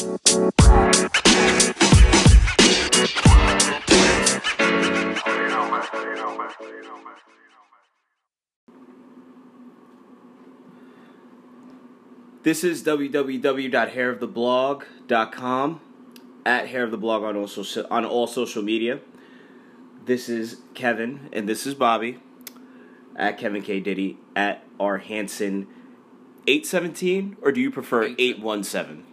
This is www.hairoftheblog.com at hair of the blog on all social, on all social media. This is Kevin and this is Bobby at Kevin K Diddy at R Hanson eight seventeen or do you prefer eight one seven?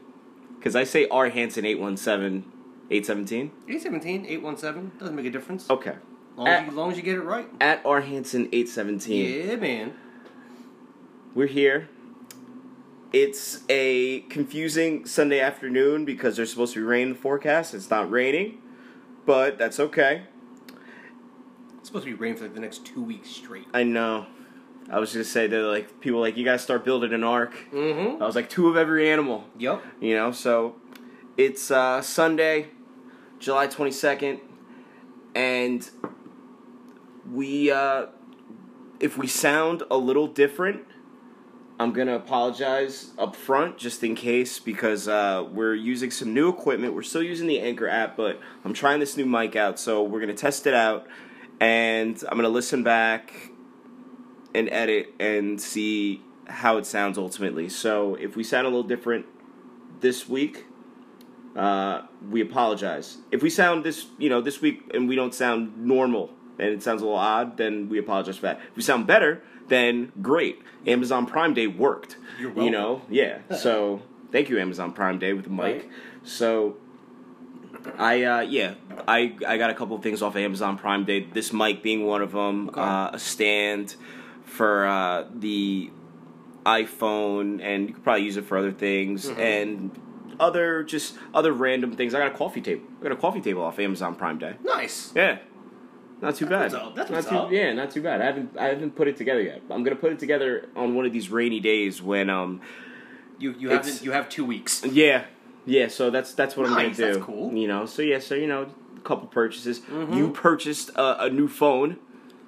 Because I say R Hanson eight one seven eight seventeen. 817, 817, doesn't make a difference. Okay. Long, At- as you, long as you get it right. At R Hanson eight seventeen. Yeah, man. We're here. It's a confusing Sunday afternoon because there's supposed to be rain in the forecast. It's not raining, but that's okay. It's supposed to be rain for like the next two weeks straight. I know. I was just say that like people like you guys start building an ark. Mm-hmm. I was like two of every animal, Yep. you know. So it's uh, Sunday, July twenty second, and we uh, if we sound a little different, I'm gonna apologize up front just in case because uh, we're using some new equipment. We're still using the Anchor app, but I'm trying this new mic out, so we're gonna test it out, and I'm gonna listen back and edit and see how it sounds ultimately. So if we sound a little different this week, uh, we apologize. If we sound this, you know, this week and we don't sound normal and it sounds a little odd, then we apologize for that. If we sound better, then great. Amazon Prime Day worked. You're You know, yeah. So thank you, Amazon Prime Day with the mic. Right. So I uh, yeah, I I got a couple of things off of Amazon Prime Day. This mic being one of them. Okay. Uh, a stand for uh, the iPhone, and you could probably use it for other things Mm-hmm. and other just other random things. I got a coffee table. I got a coffee table off Amazon Prime Day. Nice. Yeah. Not too bad. That's not too, up. Yeah, not too bad. I haven't I haven't put it together yet. I'm gonna put it together on one of these rainy days when um You you have you have two weeks. yeah, yeah. So that's that's what I'm gonna do. that's cool. You know. So yeah. So you know, a couple purchases. Mm-hmm. You purchased a, a new phone.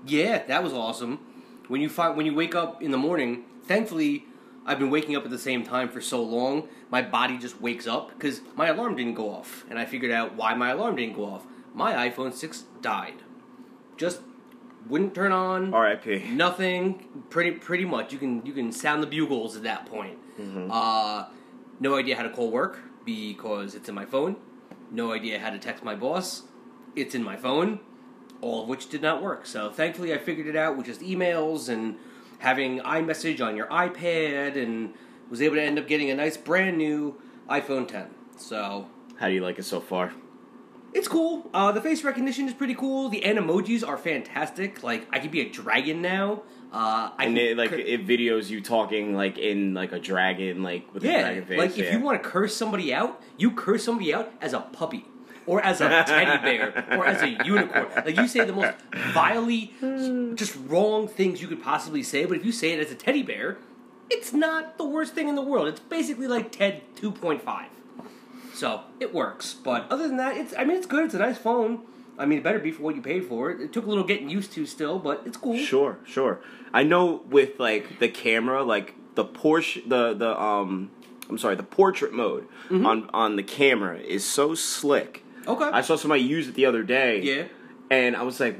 Yeah, that was awesome. When you find when you wake up in the morning, thankfully, I've been waking up at the same time for so long. My body just wakes up because my alarm didn't go off, and I figured out why my alarm didn't go off. My iPhone six died. Just wouldn't turn on. R.I.P. Nothing. Pretty pretty much. You can you can sound the bugles at that point. Mm-hmm. Uh, no idea how to call work because it's in my phone. No idea how to text my boss. It's in my phone. All of which did not work. So thankfully, I figured it out with just emails and having iMessage on your iPad, and was able to end up getting a nice brand new iPhone 10. So How do you like it so far? it's cool. Uh, the face recognition is pretty cool. The animojis are fantastic. Like I could be a dragon now. Uh, I And it, like cur- it videos you talking like in like a dragon, like with a dragon face. like if yeah. you want to curse somebody out, you curse somebody out as a puppy. Or as a teddy bear, or as a unicorn. Like you say the most vilely, just wrong things you could possibly say. But if you say it as a teddy bear, it's not the worst thing in the world. It's basically like Ted 2.5. So it works. But other than that, it's I mean it's good. It's a nice phone. I mean, it better be for what you paid for it. It took a little getting used to still, but it's cool. Sure, sure. I know with like the camera, like the Porsche, the the um, I'm sorry, the portrait mode Mm-hmm. on on the camera is so slick. Okay. I saw somebody use it the other day. Yeah. And I was like,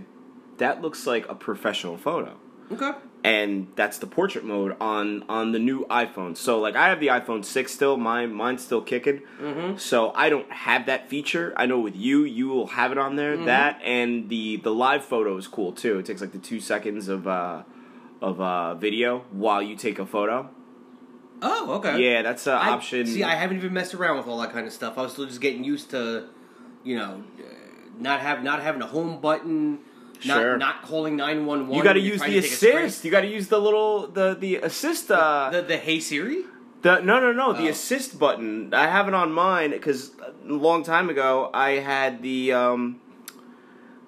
that looks like a professional photo. Okay. And that's the portrait mode on on the new iPhone. So like I have the iPhone 6 still, mine mine's still kicking. Mm-hmm. So I don't have that feature. I know with you, you will have it on there. Mm-hmm. That and the the live photo is cool too. It takes like the 2 seconds of uh of uh video while you take a photo. Oh, okay. Yeah, that's an option. See, I haven't even messed around with all that kind of stuff. I was still just getting used to, you know, uh, not have not having a home button, not Sure. not calling nine one one. you got to use the assist. You got to use the little the the assist uh The, the Hey Siri. The no no no the Oh. assist button. I have it on mine because a long time ago I had the um,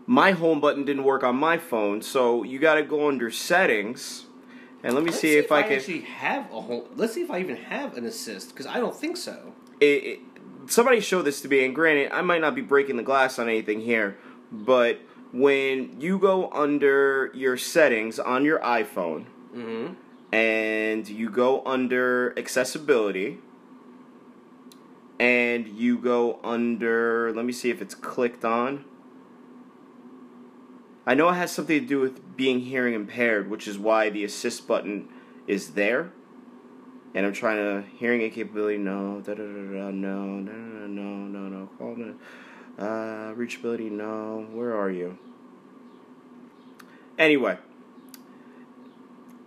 my home button didn't work on my phone, so you got to go under settings, and let me Let's see, if, I, can. actually have a home. Let's see if I even have an assist because I don't think so. It, it, somebody showed this to me, and granted, I might not be breaking the glass on anything here, but when you go under your settings on your iPhone Mm-hmm. and you go under accessibility and you go under. Let me see if it's clicked on. I know it has something to do with being hearing impaired, which is why the assist button is there. And I'm trying to hearing aid capability. No, da da da da. No, no, no, no, no, no. Uh, reachability. No. Where are you? Anyway,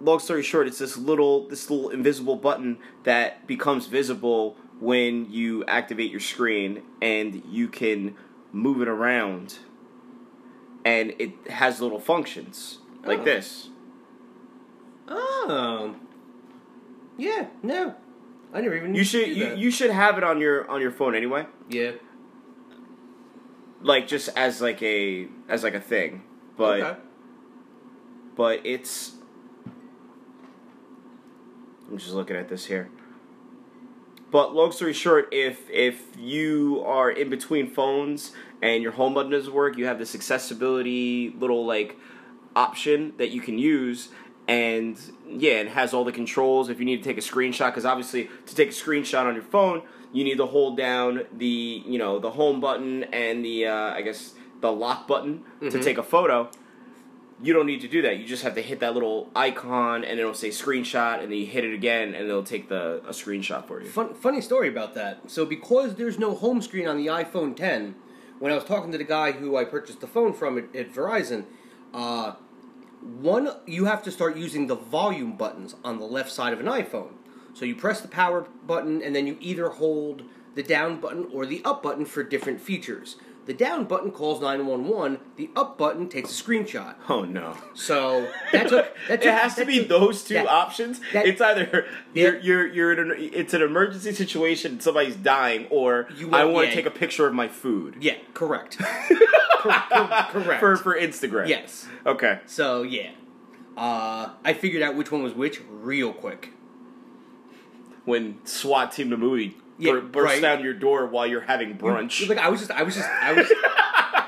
long story short, it's this little this little invisible button that becomes visible when you activate your screen, and you can move it around, and it has little functions like Oh. this. Oh. Yeah, no. I never even You should you, you should have it on your on your phone anyway, Yeah. like just as like a as like a thing, but okay. but it's. I'm just looking at this here. But long story short, if if you are in between phones and your home button doesn't work, you have this accessibility little like option that you can use, and yeah, it has all the controls. If you need to take a screenshot, because obviously to take a screenshot on your phone, you need to hold down the you know the home button and the uh, I guess the lock button to Mhm. take a photo you don't need to do that. You just have to hit that little icon, and it'll say screenshot, and then you hit it again, and it'll take the a screenshot for you. Fun, funny story about that. So because there's no home screen on the iPhone 10, when I was talking to the guy who I purchased the phone from at, at Verizon, uh, one you have to start using the volume buttons on the left side of an iPhone. So you press the power button, and then you either hold the down button or the up button for different features. The down button calls 911. The up button takes a screenshot. Oh no! So that took. That took it has to be took- those two that- options. that- it's either you're you're you're in an, it's an emergency situation, somebody's dying, or You I want- to yeah. take a picture of my food. Yeah, correct. Cor- cor- correct. For for Instagram. yes. Okay. So yeah, uh, I figured out which one was which real quick. When SWAT team the movie Yeah, bur- bursts right. down your door while you're having brunch. Like I was just, I was just, I was,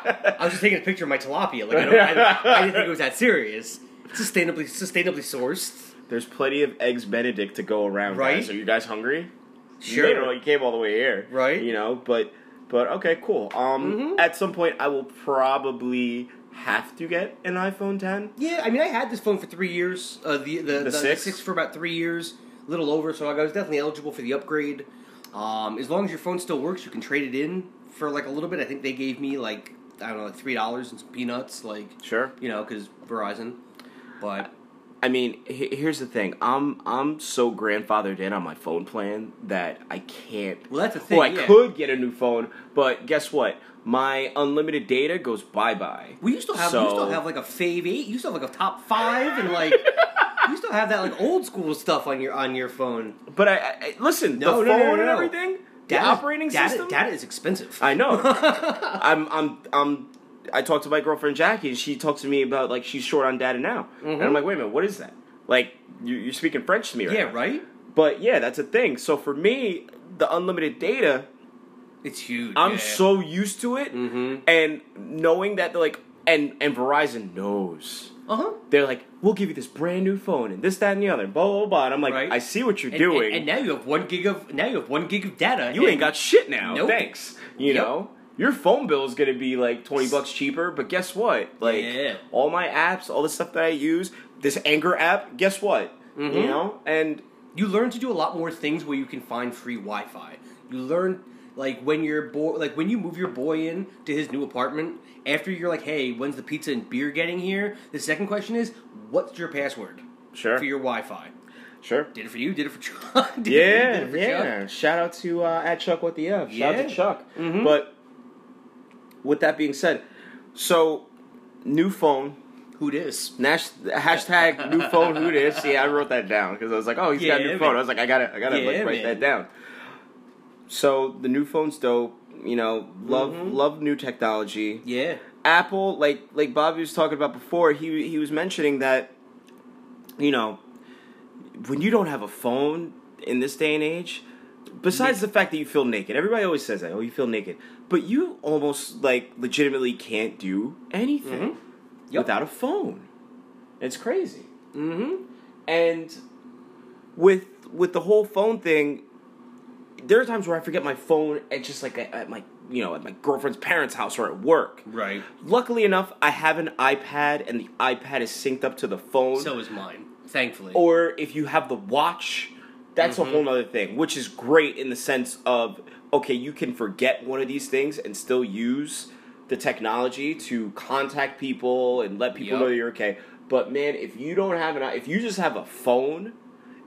I was just taking a picture of my tilapia. Like I, don't, I, I didn't think it was that serious. Sustainably, sustainably sourced. There's plenty of eggs Benedict to go around. Right? Guys. Are you guys hungry? Sure. You, know, you came all the way here, Right. You know, but but okay, cool. Um, Mhm. at some point, I will probably have to get an iPhone 10. Yeah, I mean, I had this phone for three years. Uh, the the, the, six? six for about three years, a little over. So I was definitely eligible for the upgrade. Um, as long as your phone still works, you can trade it in for like a little bit. I think they gave me like I don't know, like three dollars and some peanuts, like Sure. you know, because Verizon. But I mean, here's the thing. I'm I'm so grandfathered in on my phone plan that I can't. well, that's the thing. Well, I yeah. could get a new phone, but guess what? My unlimited data goes bye bye. We used to have So- you used to have like a fave eight. You used to have like a top five, and like you still have that like old school stuff on your on your phone. But I, I listen, No, the no, phone no, and everything, the Data- operating data, system. Data is expensive. I know. I'm I'm I'm I talked to my girlfriend Jackie and she talked to me about like she's short on data now. And I'm Mhm. like, wait a minute, what is that? Like you you're speaking French to me right yeah, now. right. But yeah, that's a thing. So for me, the unlimited data, It's huge. I'm so used to it Mm-hmm. and knowing that like and and Verizon knows. Uh huh. They're like, we'll give you this brand new phone and this, that, and the other, blah blah blah. And I'm like, Right. I see what you're And, doing. and, and now you have one gig of now you have one gig of data. You ain't got shit now. Nope. Thanks. You Yep. know, your phone bill is gonna be like twenty bucks cheaper. But guess what? Like Yeah. all my apps, all the stuff that I use, this Anchor app. Guess what? You Mhm. know, and you learn to do a lot more things where you can find free Wi-Fi. You learn like when your boy, like when you move your boy in to his new apartment. After you're like, hey, when's the pizza and beer getting here? The second question is, what's your password sure, for your Wi-Fi? sure. Did it for you? Did it for Chuck? did Yeah, it, did it for Chuck? yeah. Shout out to uh, at Chuck with the F. Shout out to Chuck. Mhm. But with that being said, so new phone. Who dis? Nash, hashtag new phone who this yeah i wrote that down because i was like oh he's got a Yeah, new phone i was like i gotta i gotta Yeah, like, write man. that down so the new phone's dope you know love Mhm. love new technology Yeah. apple like like bobby was talking about before he he was mentioning that you know when you don't have a phone in this day and age besides the fact that you feel naked everybody always says that oh you feel naked but you almost like legitimately can't do anything Mhm. Yep. without a phone it's crazy Mm-hmm. and with with the whole phone thing there are times where I forget my phone at just like at, at my you know at my girlfriend's parents' house or at work. Right. Luckily enough, I have an iPad, and the iPad is synced up to the phone. So is mine. Thankfully. or if you have the watch, that's a mm-hmm. whole other thing, which is great in the sense of okay, you can forget one of these things and still use the technology to contact people and let people Yup. know you're okay. But man, if you don't have an if you just have a phone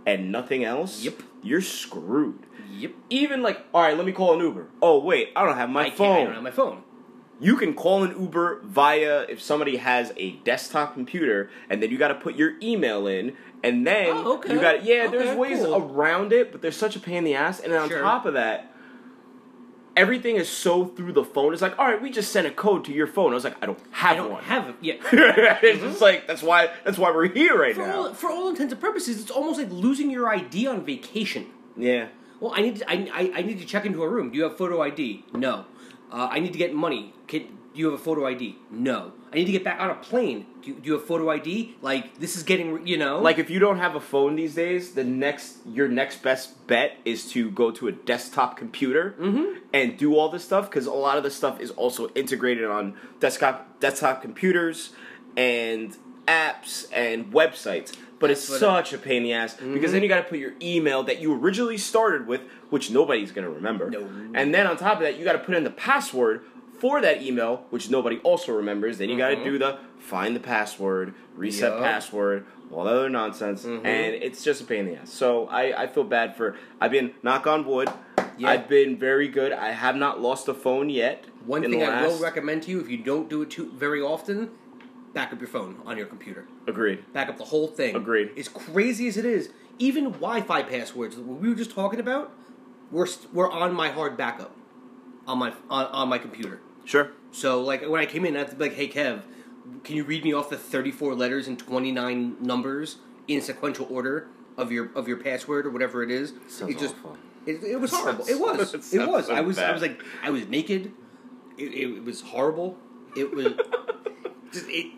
and nothing else, Yep. you're screwed. Yep. Even like, all right, let me call an Uber. Oh wait, I don't have my I can't. phone. I don't have my phone. You can call an Uber via if somebody has a desktop computer, and then you got to put your email in, and then Oh, okay. you got yeah. Okay, there's ways cool. around it, but there's such a pain in the ass. And then on Sure. top of that, everything is so through the phone. It's like, all right, we just sent a code to your phone. I was like, I don't have I don't one. have it yet. it's just mm-hmm. like that's why that's why we're here right For now. all, for all intents and purposes, it's almost like losing your ID on vacation. yeah, Well, I need to, I, I, I need to check into a room. Do you have photo ID? No. Uh, I need to get money. Can, do you have a photo ID? No. I need to get back on a plane. Do you, do you have photo ID? Like this is getting you know like if you don't have a phone these days, the next your next best bet is to go to a desktop computer Mm-hmm. and do all this stuff because a lot of the stuff is also integrated on desktop desktop computers and apps and websites. But it's such a pain in the ass because then you got to put your email that you originally started with, which nobody's gonna remember. No. And then on top of that, you got to put in the password for that email, which nobody also remembers. Then you got to do the find the password, reset Yup. password, all that other nonsense, Mhm. and it's just a pain in the ass. So I, I feel bad for. I've been knock on wood. Yeah. I've been very good. I have not lost a phone yet. One thing I will recommend to you, if you don't do it too very often, back up your phone on your computer. Agreed. Back up the whole thing. Agreed. As crazy as it is, even Wi-Fi passwords, what we were just talking about, were st- were on my hard backup, on my on, on my computer. Sure. So like when I came in, I had to be like, "Hey Kev, can you read me off the 34 letters and 29 numbers in sequential order of your of your password or whatever it is?" Sounds it just awful. it, it was horrible. Sounds- It was. it It was. so I was. I was like, I was naked. It, it, it was horrible. It was just it.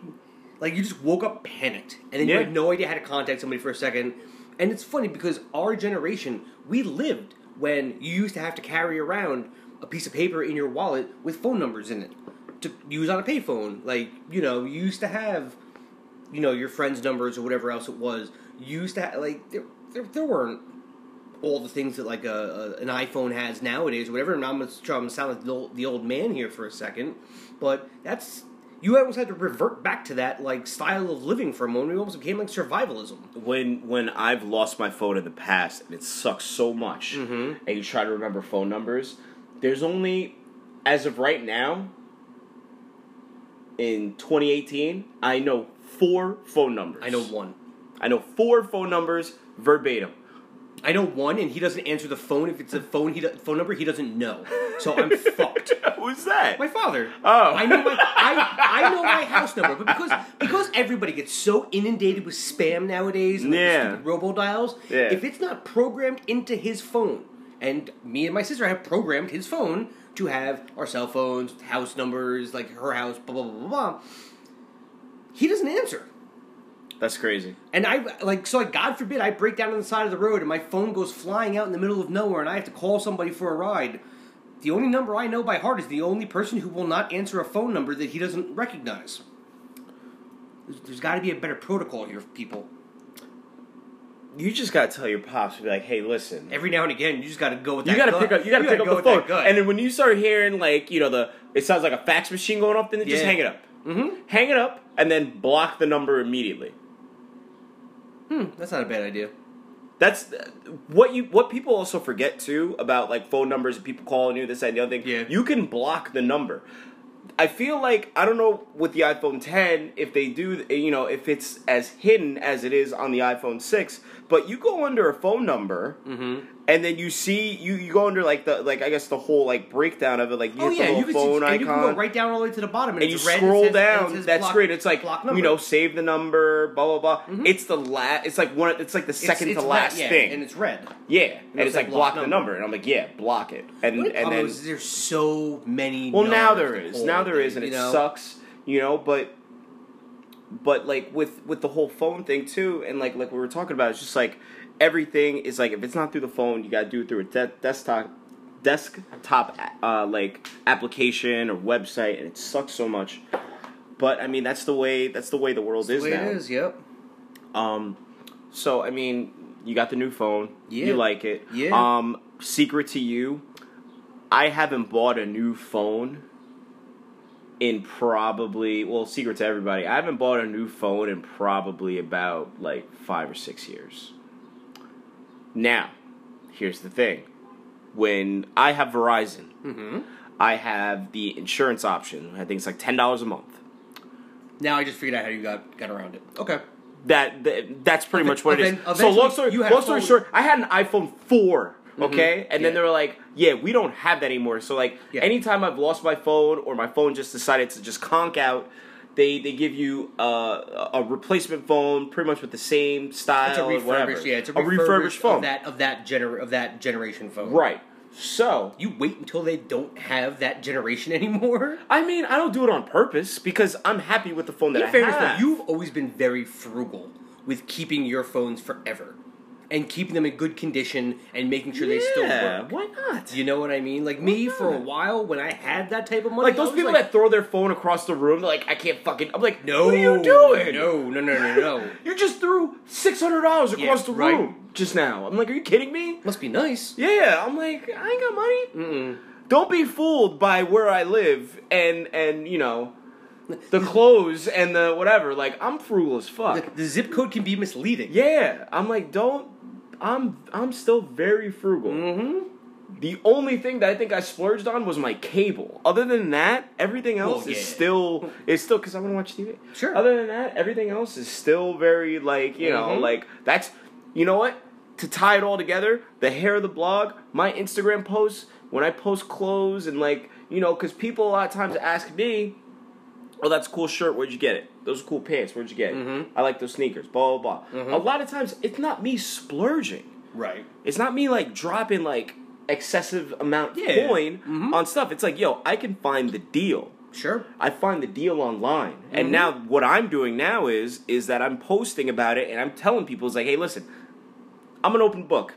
Like you just woke up panicked, and then you had no idea how to contact somebody for a second. And it's funny because our generation, we lived when you used to have to carry around a piece of paper in your wallet with phone numbers in it to use on a payphone. Like you know, you used to have, you know, your friends' numbers or whatever else it was. You used to ha- like there, there, there weren't all the things that like a, a an iPhone has nowadays, or whatever. And I'm gonna, I'm gonna sound like the old, the old man here for a second, but that's you almost had to revert back to that like style of living for a moment. It almost became like survivalism. When when I've lost my phone in the past and it sucks so much, Mhm. and you try to remember phone numbers, there's only, as of right now, in 2018, I know four phone numbers. I know one. I know four phone numbers verbatim. I know one, and he doesn't answer the phone if it's a phone he do- phone number he doesn't know. So I'm fucked. Who's that? My father. Oh. I know my I, I know my house number, but because because everybody gets so inundated with spam nowadays and Yeah. stupid robo dials, Yeah. if it's not programmed into his phone, and me and my sister have programmed his phone to have our cell phones, house numbers, like her house, blah blah blah blah. blah he doesn't answer. That's crazy. And I like so like God forbid I break down on the side of the road and my phone goes flying out in the middle of nowhere and I have to call somebody for a ride. The only number I know by heart is the only person who will not answer a phone number that he doesn't recognize. There's, there's got to be a better protocol here, people. You just gotta tell your pops, to be like, "Hey, listen, Every now and again, you just got to go with that. you gotta gut. pick up. You gotta pick up go the phone, and then when you start hearing like you know the it sounds like a fax machine going off, then just hang it up. Mhm. Hang it up, and then block the number immediately. Hmm, that's not a bad idea. That's what you what people also forget too about like phone numbers and people calling you this that, and the other thing. Yeah. you can block the number. I feel like I don't know with the iPhone 10 if they do you know if it's as hidden as it is on the iPhone 6, but you go under a phone number Mm-hmm. and then you see you, you go under like the like I guess the whole like breakdown of it like you Oh hit yeah, the you little can, phone see, and you can go right down all the way to the bottom, and, and you it's red, scroll says- down. that's block- great. It's like you know, save the number, blah blah blah. Mhm. It's the last. It's like one. It's like the second it's to red, last yeah, thing. and it's red. yeah, and it's it's like block block the number. number, and I'm like, yeah, block it. And only and then there's so many. well, now there to is. Now there is, and it sucks. You know, but but like with with the whole phone thing too, and like like we were talking about, it's just like everything is like if it's not through the phone, you gotta do it through a de- desktop desktop uh, like application or website, and it sucks so much. But I mean, that's the way that's the way the world is the way now. it is. Yep. Um, so I mean, you got the new phone. Yeah. You like it. Yeah. Um, secret to you, I haven't bought a new phone in probably well, secret to everybody. I haven't bought a new phone in probably about like five or six years. Now, here's the thing: when I have Verizon, Mm-hmm. I have the insurance option. I think it's like ten dollars a month. Now I just figured out how you got got around it. Okay. that, that that's pretty much what it is. So long story, long story short, I had an iPhone 4 okay, and then yeah. they were like, "Yeah, we don't have that anymore." So like, Yeah. anytime I've lost my phone or my phone just decided to just conk out, they they give you uh, a replacement phone, pretty much with the same style, It's a or whatever. Yeah, it's a, a refurbished phone, of that of that gener of that generation phone. right? So You wait until they don't have that generation anymore. I mean, I don't do it on purpose because I'm happy with the phone that In I fairness, have. though, you've always been very frugal with keeping your phones forever and keeping them in good condition and making sure they still Yeah, work. Why not? You know what I mean? Like me, for a while, when I had that type of money, like those people like, that throw their phone across the room, they're like, I can't fucking. I'm like, no, what are you doing? No, no, no, no, no. You just threw six hundred dollars Yeah, across the right. room just now. I'm like, are you kidding me? Must be nice. Yeah, I'm like, I ain't got money. Mm-mm. Don't be fooled by where I live and and you know the clothes and the whatever. Like I'm frugal as fuck. The, the zip code can be misleading. Yeah, I'm like, don't. I'm I'm still very frugal. Mm-hmm. The only thing that I think I splurged on was my cable. Other than that, everything else Well, is yeah. still is still because I want to watch TV. Sure. Other than that, everything else is still very like you know Mhm. like that's you know what to tie it all together. The hair of the blog, my Instagram posts when I post clothes and like you know because people a lot of times ask me, oh that's a cool shirt. Where'd you get it? Those are cool pants. Where'd you get it? Mhm. I like those sneakers. Blah blah blah. Mhm. A lot of times it's not me splurging. Right. It's not me like dropping like excessive amount Yeah. coin Mhm. on stuff. It's like, yo, I can find the deal. Sure. I find the deal online. And Mhm. now what I'm doing now is is that I'm posting about it and I'm telling people it's like, hey, listen, I'm an open book.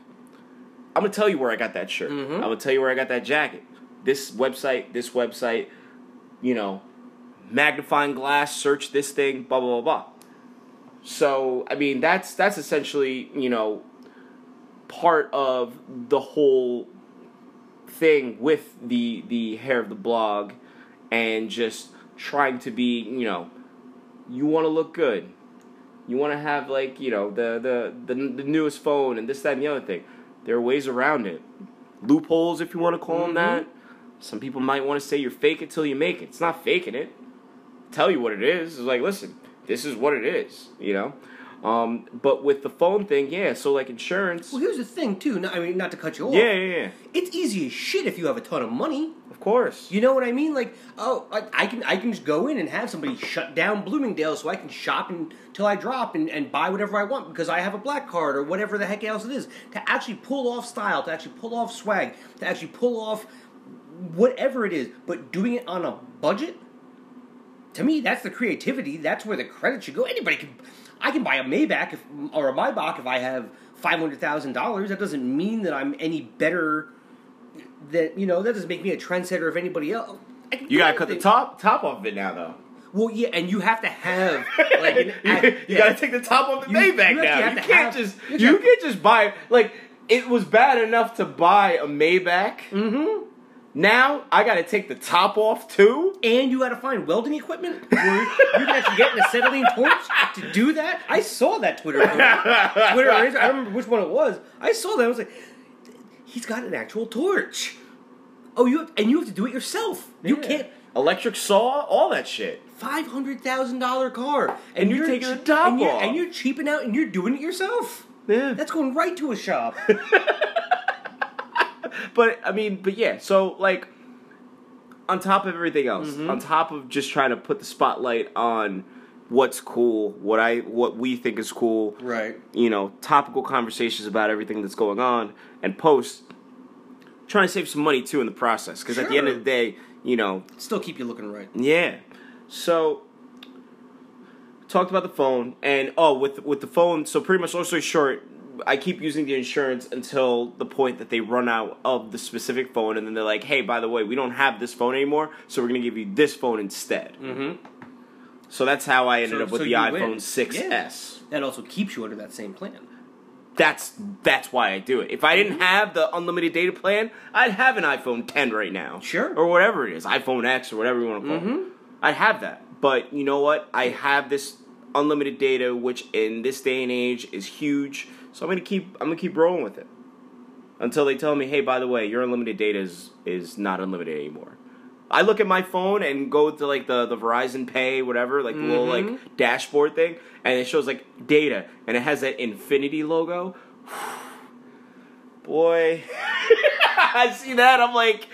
I'm gonna tell you where I got that shirt. Mhm. I'm gonna tell you where I got that jacket. This website, this website, you know, magnifying glass, search this thing, blah blah blah blah. So I mean that's that's essentially, you know, part of the whole thing with the the hair of the blog and just trying to be, you know, you want to look good. You want to have like, you know, the, the the the newest phone and this that and the other thing. There are ways around it. Loopholes if you want to call them Mhm. that. Some people might want to say you're fake it till you make it. It's not faking it. Tell you what it is. It's like, listen, this is what it is, you know? Um, but with the phone thing, yeah, so like insurance. Well, here's the thing, too. No, I mean, not to cut you off. Yeah, yeah, yeah. It's easy as shit if you have a ton of money. Of course. You know what I mean? Like, oh, I, I can I can just go in and have somebody shut down Bloomingdale so I can shop until I drop and, and buy whatever I want because I have a black card or whatever the heck else it is. To actually pull off style, to actually pull off swag, to actually pull off whatever it is, but doing it on a budget. To me, that's the creativity. That's where the credit should go. Anybody can, I can buy a Maybach if, or a Maybach if I have five hundred thousand dollars. That doesn't mean that I'm any better. That you know, that doesn't make me a trendsetter of anybody else. You gotta cut the top top off of it now, though. Well, yeah, and you have to have like an, you I- you yeah. gotta take the top off the You- Maybach you now. You can't have- just you you can't just buy like it was bad enough to buy a Maybach. Mm-hmm. Now I gotta take the top off too. And you got to find welding equipment you can actually get an acetylene torch to do that. I saw that Twitter. Twitter, I don't remember which one it was. I saw that. I was like, he's got an actual torch. Oh, you have, and you have to do it yourself. You Yeah. can't. electric saw, all that shit. Five hundred thousand dollar car, And you're taking the top and you're, off. and you're cheaping out, and you're doing it yourself. Yeah. That's going right to a shop. but I mean, but yeah, so like on top of everything else, Mhm. on top of just trying to put the spotlight on what's cool, what I what we think is cool, right. you know, topical conversations about everything that's going on and posts trying to save some money too in the process because at the end of the day, you know, Still keep you looking right. yeah. So talked about the phone and oh with with the phone, so pretty much long story short, I keep using the insurance until the point that they run out of the specific phone, and then they're like, "Hey, by the way, we don't have this phone anymore, so we're gonna give you this phone instead." Mm-hmm. So that's how I ended So- up with so the iPhone win. 6s. That also keeps you under that same plan. That's that's why I do it. If I didn't have the unlimited data plan, I'd have an iPhone 10 right now. Sure. Or whatever it is, iPhone X or whatever you want to call it. I'd have that. But you know what? I have this unlimited data, which in this day and age is huge. So I'm gonna keep I'm gonna keep rolling with it until they tell me, hey, by the way, your unlimited data is is not unlimited anymore. I look at my phone and go to like the, the Verizon Pay, whatever, like the little like mm-hmm. dashboard thing, and it shows like data, and it has that infinity logo. Boy, I see that. I'm like,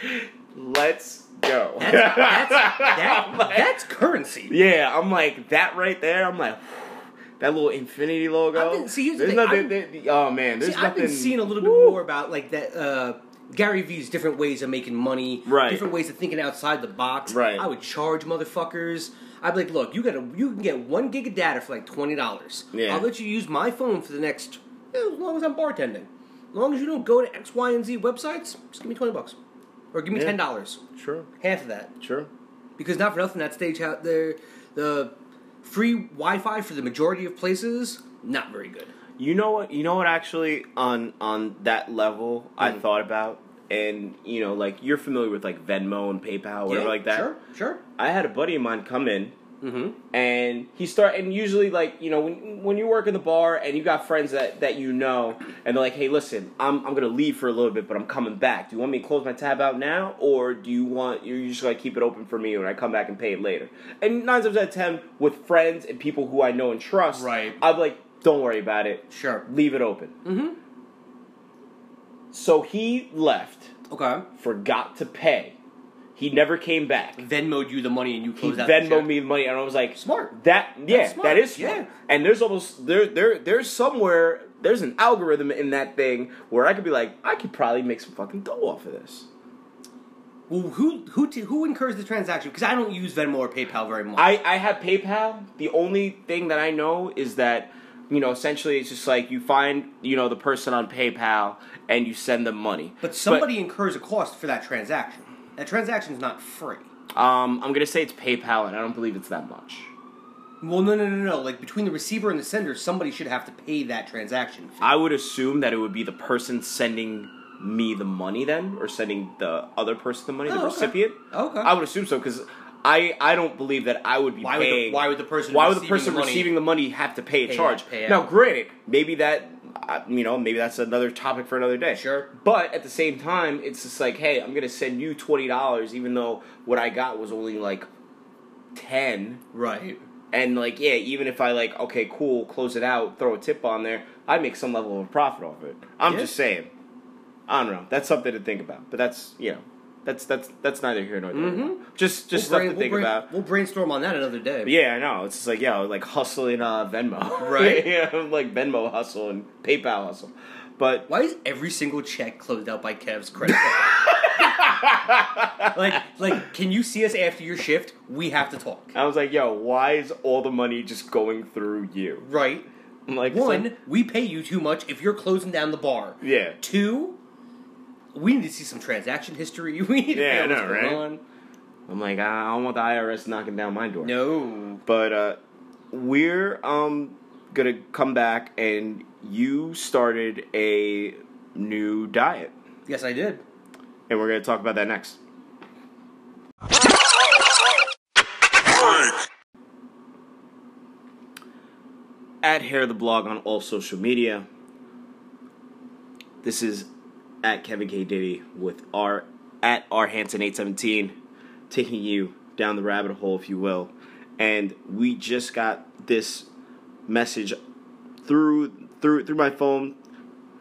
let's go. That's, that's, that, like- that's currency. yeah, I'm like that right there. I'm like that little infinity logo. Been- see, here's the thing, nothing. There- oh man, there's See, nothing. I've been seeing a little bit Woo. more about like that. Uh, Gary Vee's different ways of making money, Right. Different ways of thinking outside the box, Right. I would charge motherfuckers. I'd be like, look, you got you can get one gig of data for like twenty dollars. Yeah. I'll let you use my phone for the next as long as I'm bartending. As long as you don't go to X, Y, and Z websites, just give me twenty bucks, or give me Yeah. ten dollars, Sure, half of that. sure. Because not for nothing, that stage out there, the free Wi-Fi for the majority of places, not very good. You know what? You know what? Actually, on on that level, I Mhm. thought about, and you know, like you're familiar with like Venmo and PayPal, whatever Yeah, like that. Sure, sure. I had a buddy of mine come in, Mm-hmm. and he start and usually like you know when when you work in the bar and you got friends that that you know, and they're like, hey, listen, I'm I'm gonna leave for a little bit, but I'm coming back. Do you want me to close my tab out now, or do you want you're just gonna keep it open for me when I come back and pay it later? And nine times out of ten, with friends and people who I know and trust, Right. I'm like, don't worry about it Sure. leave it open. Mm-hmm. So he left, Okay. forgot to pay. He never came back. Venmoed you the money and you He closed out the Venmoed me the money, and I was like, Smart. That yeah, smart. that is smart. Yeah. And there's almost there there there's somewhere there's an algorithm in that thing where I could be like, I could probably make some fucking dough off of this. Well, who who t- who incurs the transaction? Because I don't use Venmo or PayPal very much. I I have PayPal. The only thing that I know is that you know essentially it's just like you find you know the person on PayPal and you send them money. but somebody incurs a cost for that transaction. That transaction is not free. Um, I'm gonna say it's PayPal, and I don't believe it's that much. Well, no, no, no, no. Like between the receiver and the sender, somebody should have to pay that transaction fee. I would assume that it would be the person sending me the money then, or sending the other person the money, Oh, the okay. recipient. Okay. I would assume so because I I don't believe that I would be Why would the- paying. why would the person Why would the person the receiving the money have to pay a pay charge? that- pay now, granted, maybe that. Uh, You know, maybe that's another topic for another day. Sure. But at the same time, it's just like, hey, I'm gonna send you twenty dollars, even though what I got was only like ten. right. And like, yeah, even if I like, okay, cool, close it out, throw a tip on there, I make some level of profit off it. I'm Yeah. just saying. I don't know. That's something to think about. But that's you know, that's that's that's neither here nor there. Mhm. Just just We'll stuff brain- to we'll think brain- about. We'll brainstorm on that another day. But yeah, I know. It's just like yeah, like hustling uh, Venmo, Right. yeah, like Venmo hustle and PayPal hustle. But Why is every single check closed out by Kev's credit card? like, like, can you see us after your shift? We have to talk. I was like, yo, why is all the money just going through you? Right. I'm like, One, so- we pay you too much if you're closing down the bar. yeah, Two, we need to see some transaction history. We need to Yeah, I know what's know, going right? on. I'm like, I don't want the IRS knocking down my door. No. But uh, we're um gonna come back and you started a new diet, Yes, I did. and we're gonna talk about that next. At Hair the Blog on all social media. This is at Kevin K Diddy with our at R Hanson eight seventeen, taking you down the rabbit hole, if you will. And we just got this message through through through my phone.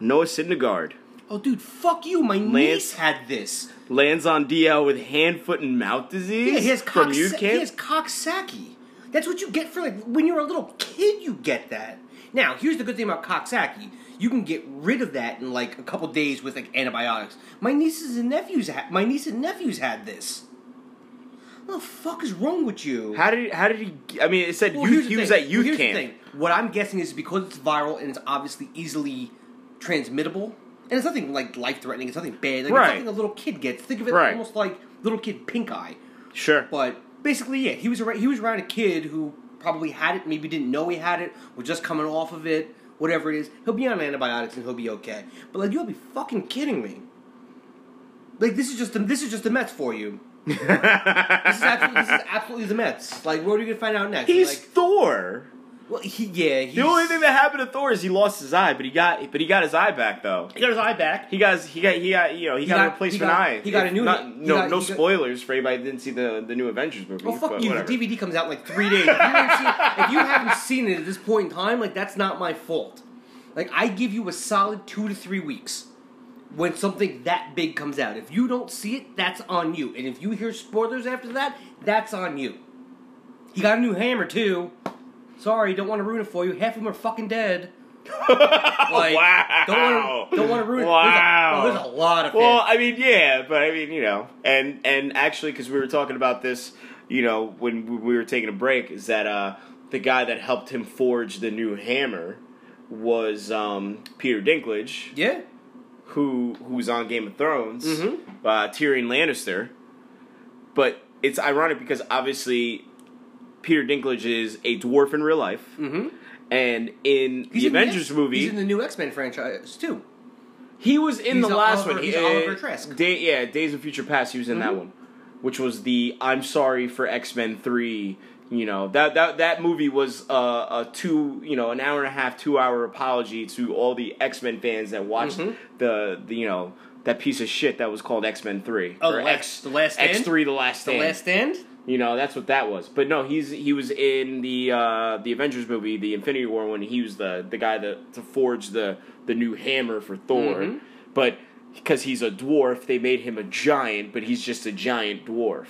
Noah Syndergaard Oh, dude, fuck you. My Lance- niece had this. lands on DL with hand, foot, and mouth disease Yeah, he has from cox- youth He has Coxsackie. That's what you get for like when you're a little kid. You get that. Now, here's the good thing about Coxsackie. You can get rid of that in like a couple days with like antibiotics. My nieces and nephews, ha- my niece and nephews had this. What the fuck is wrong with you? How did how did he? I mean, it said Well, youth, he was at youth the camp. What I'm guessing is because it's viral and it's obviously easily transmittable, and it's nothing like life threatening. It's nothing bad. Like Right. it's something a little kid gets. Think of it Right. almost like little kid pink eye. Sure. But basically, yeah, he was around, he was around a kid who probably had it, maybe didn't know he had it, was just coming off of it, whatever it is. He'll be on antibiotics and he'll be okay. But like, you gotta be fucking kidding me. Like this is just the, this is just the Mets for you. This is absolutely, this is absolutely the Mets. Like, what are you gonna find out next? He's like, Thor. Well, he, yeah, The only thing that happened to Thor is he lost his eye, but he got but he got his eye back though. he got his eye back. He got he got he got you know he, got, got- a replacement he got- eye. he got a new- Not, he no got- no he spoilers for anybody that didn't see the the new Avengers movie. Well, fuck but you. whatever. The DVD comes out in like three days. If you, haven't seen, if you haven't seen it at this point in time, like that's not my fault. Like I give you a solid two to three weeks when something that big comes out. If you don't see it, that's on you. And if you hear spoilers after that, that's on you. He got a new hammer too. Sorry, don't want to ruin it for you. Half of them are fucking dead. Like, wow. don't want to don't want to ruin Wow. it. There's a, well, there's a lot of Well, fans. I mean, yeah, but I mean, you know, and and actually, because we were talking about this, you know, when we were taking a break, is that uh, the guy that helped him forge the new hammer was um, Peter Dinklage, yeah. who who's on Game of Thrones, Mhm. uh, Tyrion Lannister. But it's ironic because obviously Peter Dinklage is a dwarf in real life, Mm-hmm. and in He's the in Avengers X- movie, He's in the new X Men franchise too. He was in He's the last Oliver- one. he's He- Oliver uh, Trask. Day, yeah, Days of Future Past. He was in that Mhm. one, which was the "I'm sorry for X Men 3 You know that that that movie was uh, a two, you know, an hour and a half, two hour apology to all the X Men fans that watched Mhm. the, the, you know, that piece of shit that was called X Men Three Oh, or the last- X the Last X Three, the Last end. The Stand. Last Stand. You know, that's what that was. But no, he's he was in the uh, the Avengers movie, the Infinity War, when he was the the guy that to forge the the new hammer for Thor. Mhm. But because he's a dwarf, they made him a giant, but he's just a giant dwarf.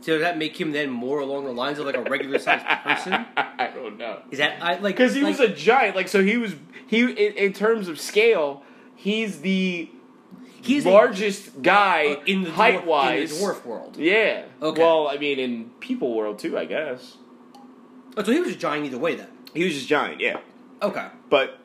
So does that make him then more along the lines of like a regular sized person? I don't know. Is that I like Because he like, was a giant, like so he was he in, in terms of scale, he's the he's a- largest guy uh, in the height dwarf, wise. in the dwarf world. Yeah. Okay. Well, I mean, in people world too, I guess. Oh, so he was a giant either way then. He was just giant, yeah. Okay, But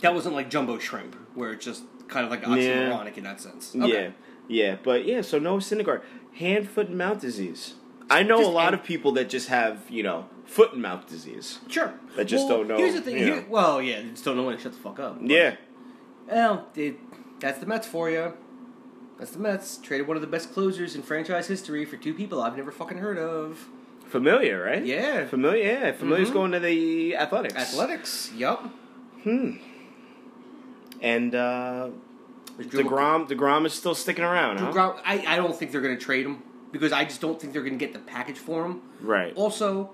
that wasn't like jumbo shrimp where it's just kind of like Yeah. oxymoronic in that sense. Okay. Yeah, yeah, but yeah. So Noah Syndergaard, hand, foot, and mouth disease. I know Just a lot hand- of people that just have you know foot and mouth disease. Sure. That just Well, don't know, Here's the thing. you here- well, yeah, they just don't know when to shut the fuck up. Yeah, Well, it, that's the Mets for you. That's the Mets. Traded one of the best closers in franchise history for two people I've never fucking heard of. Familia, right? Yeah. Familia. Yeah, Familia's Mhm. going to the athletics. Athletics. Yup. Hmm. And uh, Drew Degrom, Degrom is still sticking around, huh? Degrom- I, I don't think they're going to trade him because I just don't think they're going to get the package for him. Right. Also,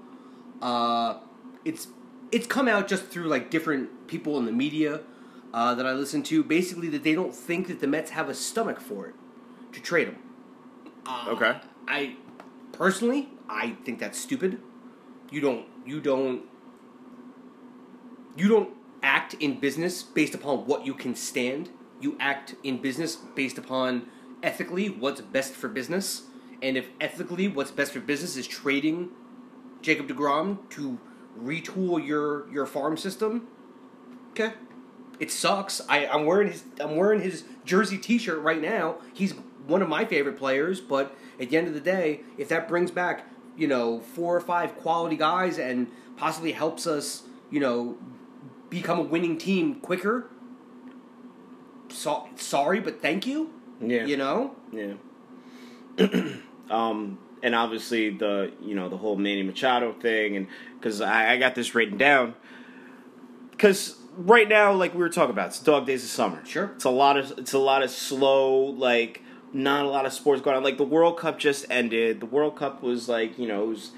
uh, it's it's come out just through like different people in the media uh, that I listen to. Basically, that they don't think that the Mets have a stomach for it to trade him. Uh, Okay. I personally, I think that's stupid. You don't. You don't. You don't act in business based upon what you can stand. You act in business based upon ethically what's best for business. And if ethically what's best for business is trading Jacob DeGrom to retool your your farm system, okay. It sucks. I, I'm wearing his I'm wearing his jersey T-shirt right now. He's one of my favorite players, but at the end of the day, if that brings back you know four or five quality guys and possibly helps us you know become a winning team quicker, so, sorry, but thank you. Yeah. You know, Yeah. um, and obviously the you know the whole Manny Machado thing, and because I, I got this written down, because right now, like we were talking about, it's dog days of summer. Sure. It's a lot of it's a lot of slow, like not a lot of sports going on. Like the World Cup just ended. The World Cup was like you know it was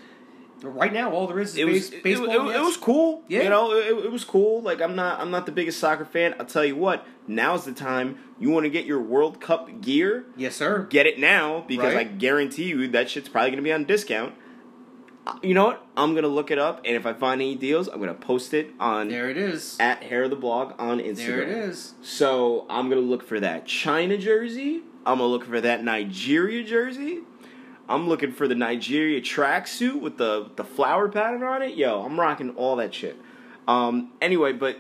right now all there is is it was base, baseball. it, and it was cool. Yeah. You know, it, it was cool. Like I'm not I'm not the biggest soccer fan. I'll tell you what. Now's the time. You want to get your World Cup gear yes, sir. get it now because Right. I guarantee you that shit's probably going to be on discount. You know what? I'm going to look it up, and if I find any deals, I'm going to post it on There it is. at Hair of the Blog on Instagram. There it is. So I'm going to look for that China jersey. I'm going to look for that Nigeria jersey. I'm looking for the Nigeria tracksuit with the the flower pattern on it. Yo, I'm rocking all that shit. Um, anyway, but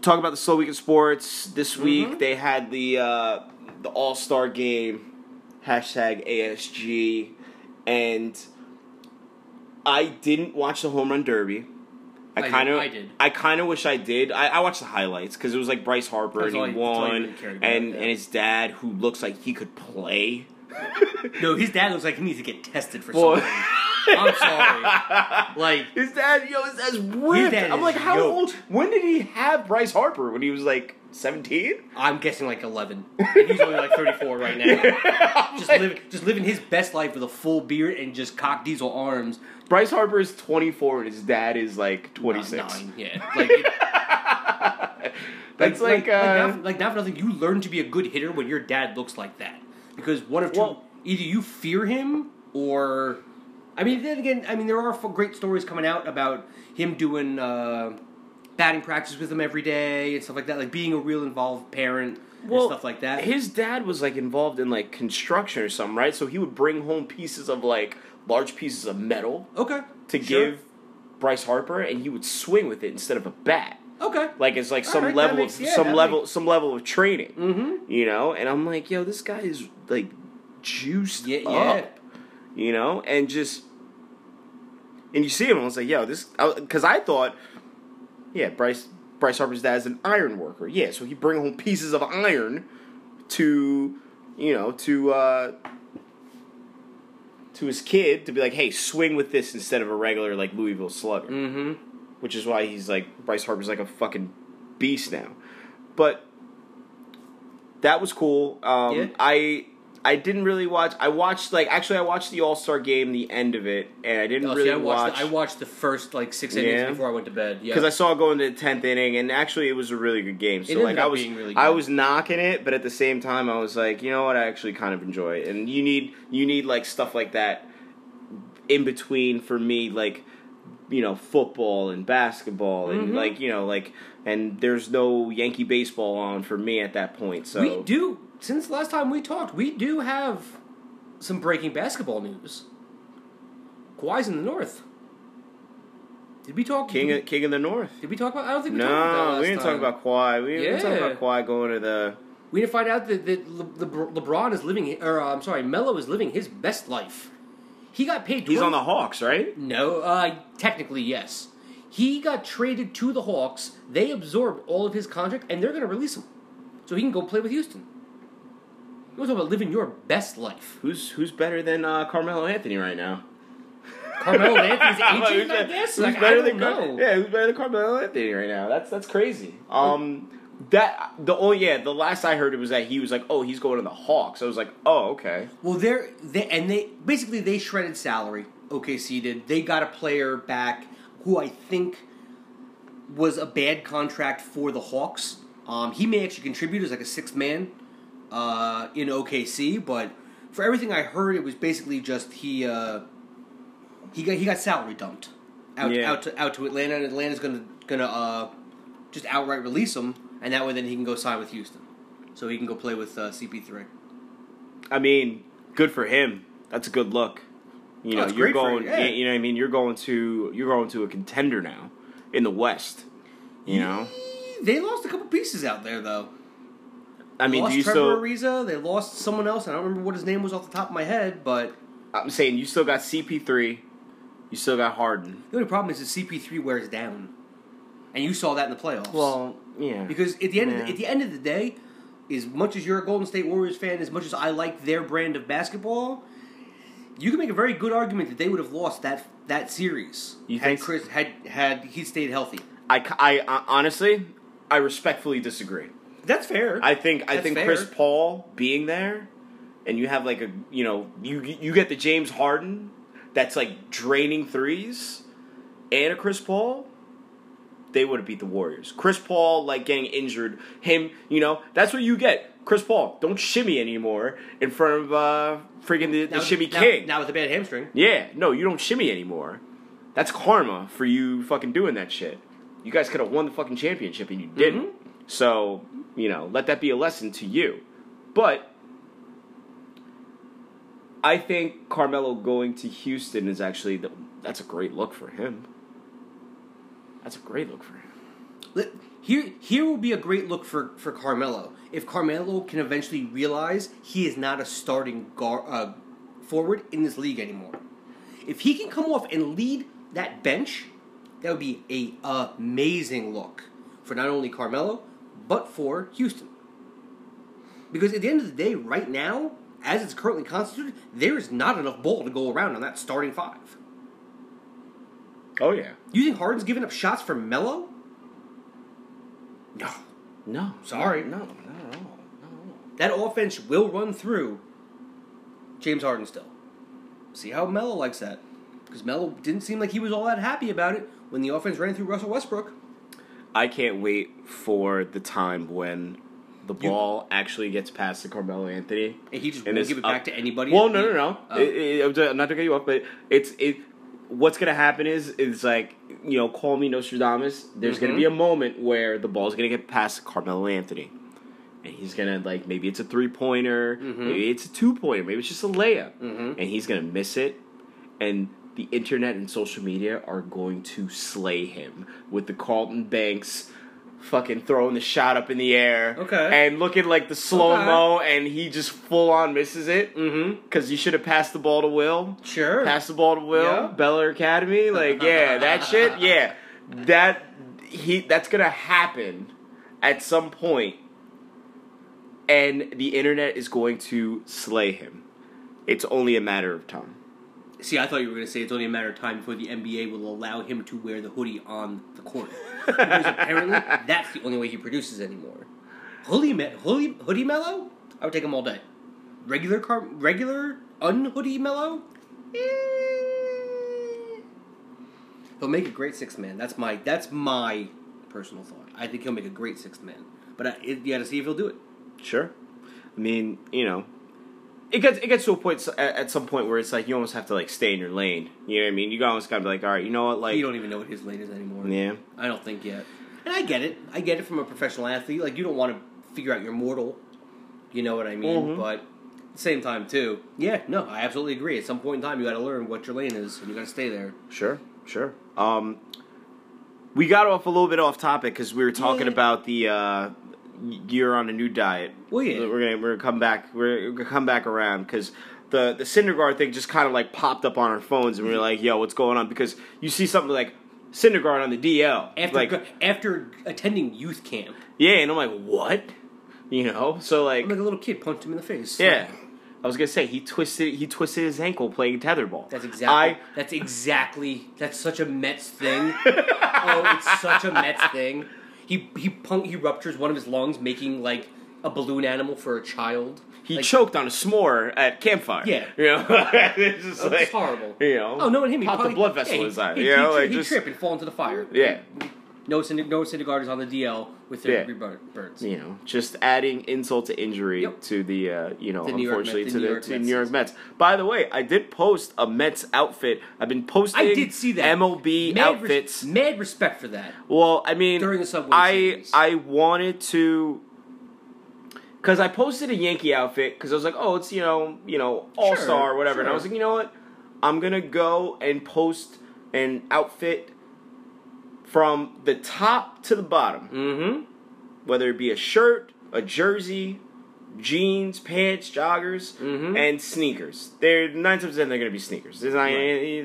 talk about the slow week of sports. This week Mhm. they had the uh, the All Star game, hashtag ASG, and I didn't watch the home run derby. I I kind of, I did. I kind of wish I did. I, I watched the highlights because it was like Bryce Harper That's and he you- that's all you won, really and and his dad who looks like he could play. No, his dad looks like he needs to get tested for something. I'm sorry. Like, His dad, yo, his dad's ripped. dad I'm like, how yoked. old? When did he have Bryce Harper? When he was like 17? I'm guessing like 11. And he's only like 34 right now. just living, just living his best life with a full beard and just cock diesel arms. Bryce Harper is 24 and his dad is like 26. Nine, yeah. Like, it, That's like, uh, now, like now for nothing, you learn to be a good hitter when your dad looks like that. Because one of two, Well- either you fear him or, I mean, then again, I mean, there are great stories coming out about him doing uh, batting practice with him every day and stuff like that, like being a real involved parent well, and stuff like that. His dad was like involved in like construction or something, right? So he would bring home pieces of like large pieces of metal okay, to sure. give Bryce Harper, and he would swing with it instead of a bat. Okay. Like it's like All some right, level makes- of yeah, some level makes- some level of training. Mm-hmm. You know, and I'm like, yo, this guy is like juiced Yeah, up. yeah. You know, and just and you see him, I was like, yo, this because I thought, yeah, Bryce Bryce Harper's dad's an iron worker. Yeah, so he bring home pieces of iron to you know to uh to his kid to be like, hey, swing with this instead of a regular like Louisville Slugger Mm-hmm. which is why he's like Bryce Harper's like a fucking beast now. But that was cool. Um, Yeah. I I didn't really watch. I watched like actually I watched the All Star game, the end of it, and I didn't Oh, really see, I watch The, I watched the first like six innings Yeah. before I went to bed. Yeah. because I saw it go into the tenth inning, and actually it was a really good game. So like I was really I was knocking it, but at the same time I was like, you know what, I actually kind of enjoy it, and you need you need like stuff like that in between for me, like you know football and basketball and Mhm. like you know like and there's no Yankee baseball on for me at that point. So we do. Since last time we talked, we do have some breaking basketball news. Kawhi's in the North. Did we talk? King of, King of the North. did we talk about? I don't think we talked about that No, we didn't time. talk about Kawhi. We didn't talk about Kawhi going to the. We didn't find out that, that Le, Le, LeBron is living, or uh, I'm sorry, Melo is living his best life. He got paid. He's on the Hawks, right? No, uh, technically yes. He got traded to the Hawks. They absorbed all of his contract, and they're going to release him, so he can go play with Houston. You want to talk about living your best life? Who's who's better than uh, Carmelo Anthony right now? Carmelo Anthony's aging, I guess. Who's Like, I better don't than Car- know. Yeah, who's better than Carmelo Anthony right now? That's that's crazy. Um, that the oh yeah, the last I heard it was that he was like, oh, he's going to the Hawks. I was like, oh okay. Well, they're they and they basically they shredded salary. OKC did. They got a player back who I think was a bad contract for the Hawks. Um, he may actually contribute as like a sixth man uh, in OKC, but for everything I heard, it was basically just he uh, he got he got salary dumped out Yeah. out to out to Atlanta, and Atlanta's gonna gonna uh, just outright release him, and that way then he can go sign with Houston, so he can go play with uh, CP3. I mean, good for him. That's a good look. You Oh, know, it's you're going. him, yeah. You know, what I mean, you're going to you're going to a contender now in the West. You know, They lost a couple pieces out there, though. I mean, lost do you Trevor still? Ariza. They lost someone else. I don't remember what his name was off the top of my head, but I'm saying you still got CP3. You still got Harden. the only problem is the CP3 wears down, and you saw that in the playoffs. Well, yeah. because at the end of the, at the end of the day, as much as you're a Golden State Warriors fan, as much as I like their brand of basketball, you can make a very good argument that they would have lost that that series You had think- Chris had had he stayed healthy. I, I, I honestly, I respectfully disagree. That's fair. I think I That's think fair. Chris Paul being there, and you have like a you know you you get the James Harden that's like draining threes, and a Chris Paul. They would have beat the Warriors. Chris Paul like getting injured. Him, you know, that's what you get. Chris Paul, don't shimmy anymore in front of uh freaking the, the shimmy now, king. now with a bad hamstring. Yeah, no, you don't shimmy anymore. That's karma for you fucking doing that shit. You guys could have won the fucking championship and you didn't. Mhm. So, you know, let that be a lesson to you. But I think Carmelo going to Houston is actually the, that's a great look for him. That's a great look for him. Here, here will be a great look for, for Carmelo. If Carmelo can eventually realize he is not a starting guard, uh, forward in this league anymore. If he can come off and lead that bench, that would be a amazing look for not only Carmelo but for Houston. Because at the end of the day, right now, as it's currently constituted, there is not enough ball to go around on that starting five. Oh yeah. You think Harden's giving up shots for Melo? No. No. Sorry. No. No. No. No. That offense will run through James Harden still. See how Melo likes that. Because Melo didn't seem like he was all that happy about it when the offense ran through Russell Westbrook. I can't wait for the time when the You- ball actually gets past to Carmelo Anthony. And he just And won't give it up- back to anybody. Well, no, no, no. Oh. It- it- I'm not to cut you off, but it's it. What's gonna happen is is like you know, call me Nostradamus. There's gonna Mhm. be a moment where the ball's gonna get past Carmelo Anthony, and he's gonna like maybe it's a three pointer, Mhm. maybe it's a two pointer, maybe it's just a layup, Mhm. and he's gonna miss it, and the internet and social media are going to slay him with the Carlton Banks. Fucking throwing the shot up in the air, Okay. and looking like the slow mo, and he just full on misses it Mm-hmm. because you should have passed the ball to Will. Sure. Pass the ball to Will. Yeah. Bel-Air Academy. Like, yeah, that shit. Yeah, that he that's gonna happen at some point, and the internet is going to slay him. It's only a matter of time. See, I thought you were going to say it's only a matter of time before the NBA will allow him to wear the hoodie on the court. because apparently that's the only way he produces anymore. Hoodie, me- hoodie, hoodie Melo? I would take him all day. Regular car, regular unhoodie Melo? Eh. He'll make a great sixth man. That's my that's my personal thought. I think he'll make a great sixth man. But I, it, you got to see if he'll do it. Sure. I mean, you know, it gets it gets to a point at, at some point where it's like you almost have to like stay in your lane. You know what I mean? You almost gotta be like, all right, you know what, like, you don't even know what his lane is anymore. yeah, I don't think yet. And I get it. I get it from a professional athlete. Like you don't want to figure out your mortal. You know what I mean? Mhm. But at the same time too, yeah, no, I absolutely agree. At some point in time you gotta learn what your lane is and you gotta stay there. Sure, sure. Um, we got off a little bit off topic because we were talking Yeah. about the uh, you're on a new diet. Well, yeah. we're gonna we're gonna come back. We're gonna come back around because the the Syndergaard thing just kind of like popped up on our phones and we are mm-hmm. like, "Yo, what's going on?" Because you see something like Syndergaard on the DL, After like after attending youth camp, yeah, and I'm like, "What?" You know, so like I'm like a little kid punched him in the face. yeah. I was gonna say he twisted he twisted his ankle playing tetherball. That's exactly. I that's exactly. That's such a Mets thing. oh, it's such a Mets thing. He he punk, he ruptures one of his lungs, making like a balloon animal for a child. he Like, choked on a s'more at campfire. Yeah. you know, it's just Oh, like horrible. You know, Oh, no, and him. He popped probably, the blood vessel yeah, in he, his eye. He, you know, he, like he just trip and fall into the fire. yeah, No, Synd- no Syndergaard is on the DL with third Yeah. degree bur- burns. you know, just adding insult to injury Yep. to the uh, you know, The unfortunately to the New York to Mets. New York Mets. By the way, I did post a Mets outfit. I've been posting. I did see that. MLB Mad res- outfits. mad respect for that. Well, I mean, During the Subway I Series. I wanted to because I posted a Yankee outfit because I was like, oh, it's you know you know All Star Sure, or whatever, and I was like, you know what, I'm gonna go and post an outfit from the top to the bottom, Mm-hmm. whether it be a shirt, a jersey, jeans, pants, joggers, Mhm. and sneakers. They're nine times out of ten they're gonna be sneakers. They're not, Right.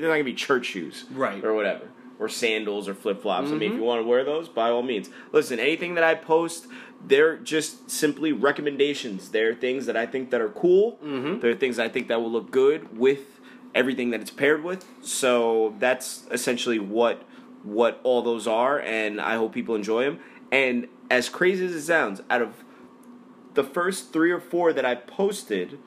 they're not gonna be church shoes, Right. or whatever, or sandals or flip flops. I mean, if Mhm. you want to wear those, by all means. Listen, anything that I post, they're just simply recommendations. They're things that I think that are cool. Mhm. They're things I think that will look good with everything that it's paired with. So that's essentially what what all those are, and I hope people enjoy them. And as crazy as it sounds, out of the first three or four that I posted,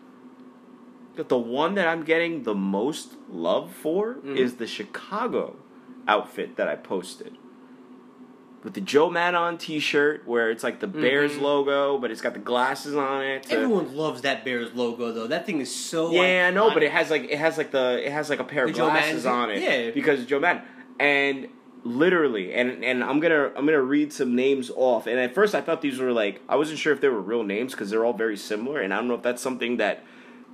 the one that I'm getting the most love for Mhm. is the Chicago outfit that I posted. With the Joe Maddon t-shirt where it's like the Bears Mhm. logo, but it's got the glasses on it. to- Everyone loves that Bears logo though. That thing is so. yeah, I know, but it has like it has like the it has like a pair of The Joe glasses on it. yeah. because of Joe Maddon. And literally, and and I'm gonna I'm gonna read some names off. And at first, I thought these were like I wasn't sure if they were real names because they're all very similar. And I don't know if that's something that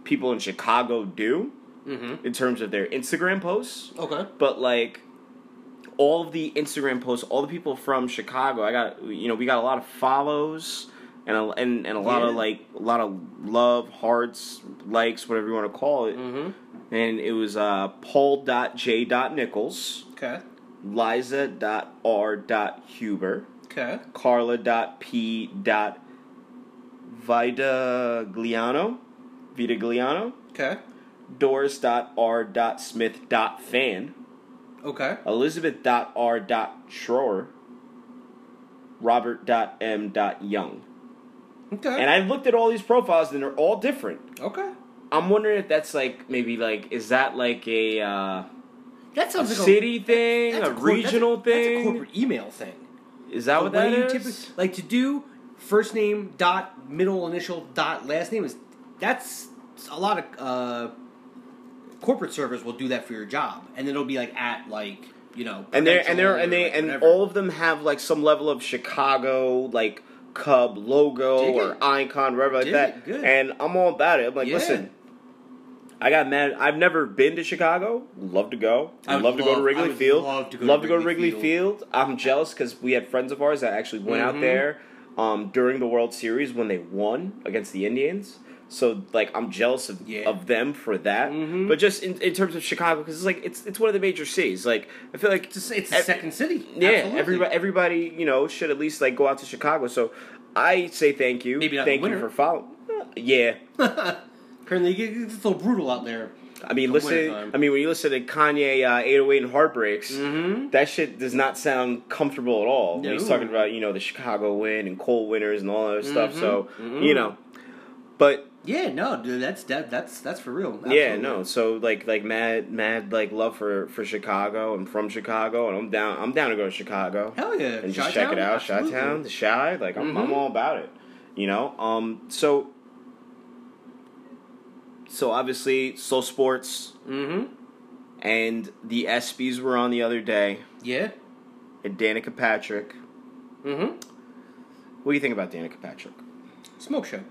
people in Chicago do Mhm. in terms of their Instagram posts. Okay. But like all of the Instagram posts, all the people from Chicago. I got you know we got a lot of follows and a, and and a lot of like a lot of love, hearts, likes, whatever you want to call it. Mm-hmm. And it was uh, Paul.J.Nichols, Okay. Liza.R.Huber, Okay. Carla.P. Vidagliano, Vidagliano, Okay. Doris.R.Smith.fan, Okay. Elizabeth.R.Schroer, Robert.M.Young. Okay. And I looked at all these profiles and they're all different. okay. I'm wondering if that's like maybe like is that like a uh, That a sounds like city thing, that's a, cor- regional that's thing? a corporate email thing. is that what The way that you is? typically- like to do first name dot middle initial dot last name is that's a lot of uh, corporate servers will do that for your job, and it'll be like at like you know and they're and they're and they and all of them have like some level of Chicago like Cub logo or icon, whatever like Dig that. good. And I'm all about it. I'm like, Yeah. listen. I got mad. I've never been to Chicago. Love to go. I would love to go to I Wrigley would Field. love to go to love to go to Wrigley Wrigley Field. I'm jealous because we had friends of ours that actually went out Mhm. there um, during the World Series when they won against the Indians. So like I'm jealous of, Yeah. of them for that. Mhm. But just in, in terms of Chicago, because it's like it's it's one of the major cities. Like I feel like It's a, it's a ev- second city. yeah, Absolutely. everybody, everybody, you know, should at least like go out to Chicago. So I say thank you. Maybe not thank in you winter. for following. Yeah, Apparently, it's a little brutal out there. I mean, listen. I mean, when you listen to Kanye, uh, 808 and Heartbreaks, Mm-hmm. that shit does not sound comfortable at all. When he's talking about you know the Chicago wind and cold winters and all that other stuff. So Mhm. you know, but Yeah, no, dude, that's that, that's that's for real. yeah, no. So like like mad mad like love for for Chicago. I'm from Chicago, and I'm down. I'm down to go to Chicago. Hell yeah, and just check it out. Absolutely. Chi Town, the Shy, like I'm, I'm Mhm. all about it. You know, um, so so obviously, Soul Sports Mm-hmm. and the ESPYS were on the other day, Yeah. and Danica Patrick. Mm-hmm. What do you think about Danica Patrick? Smoke show.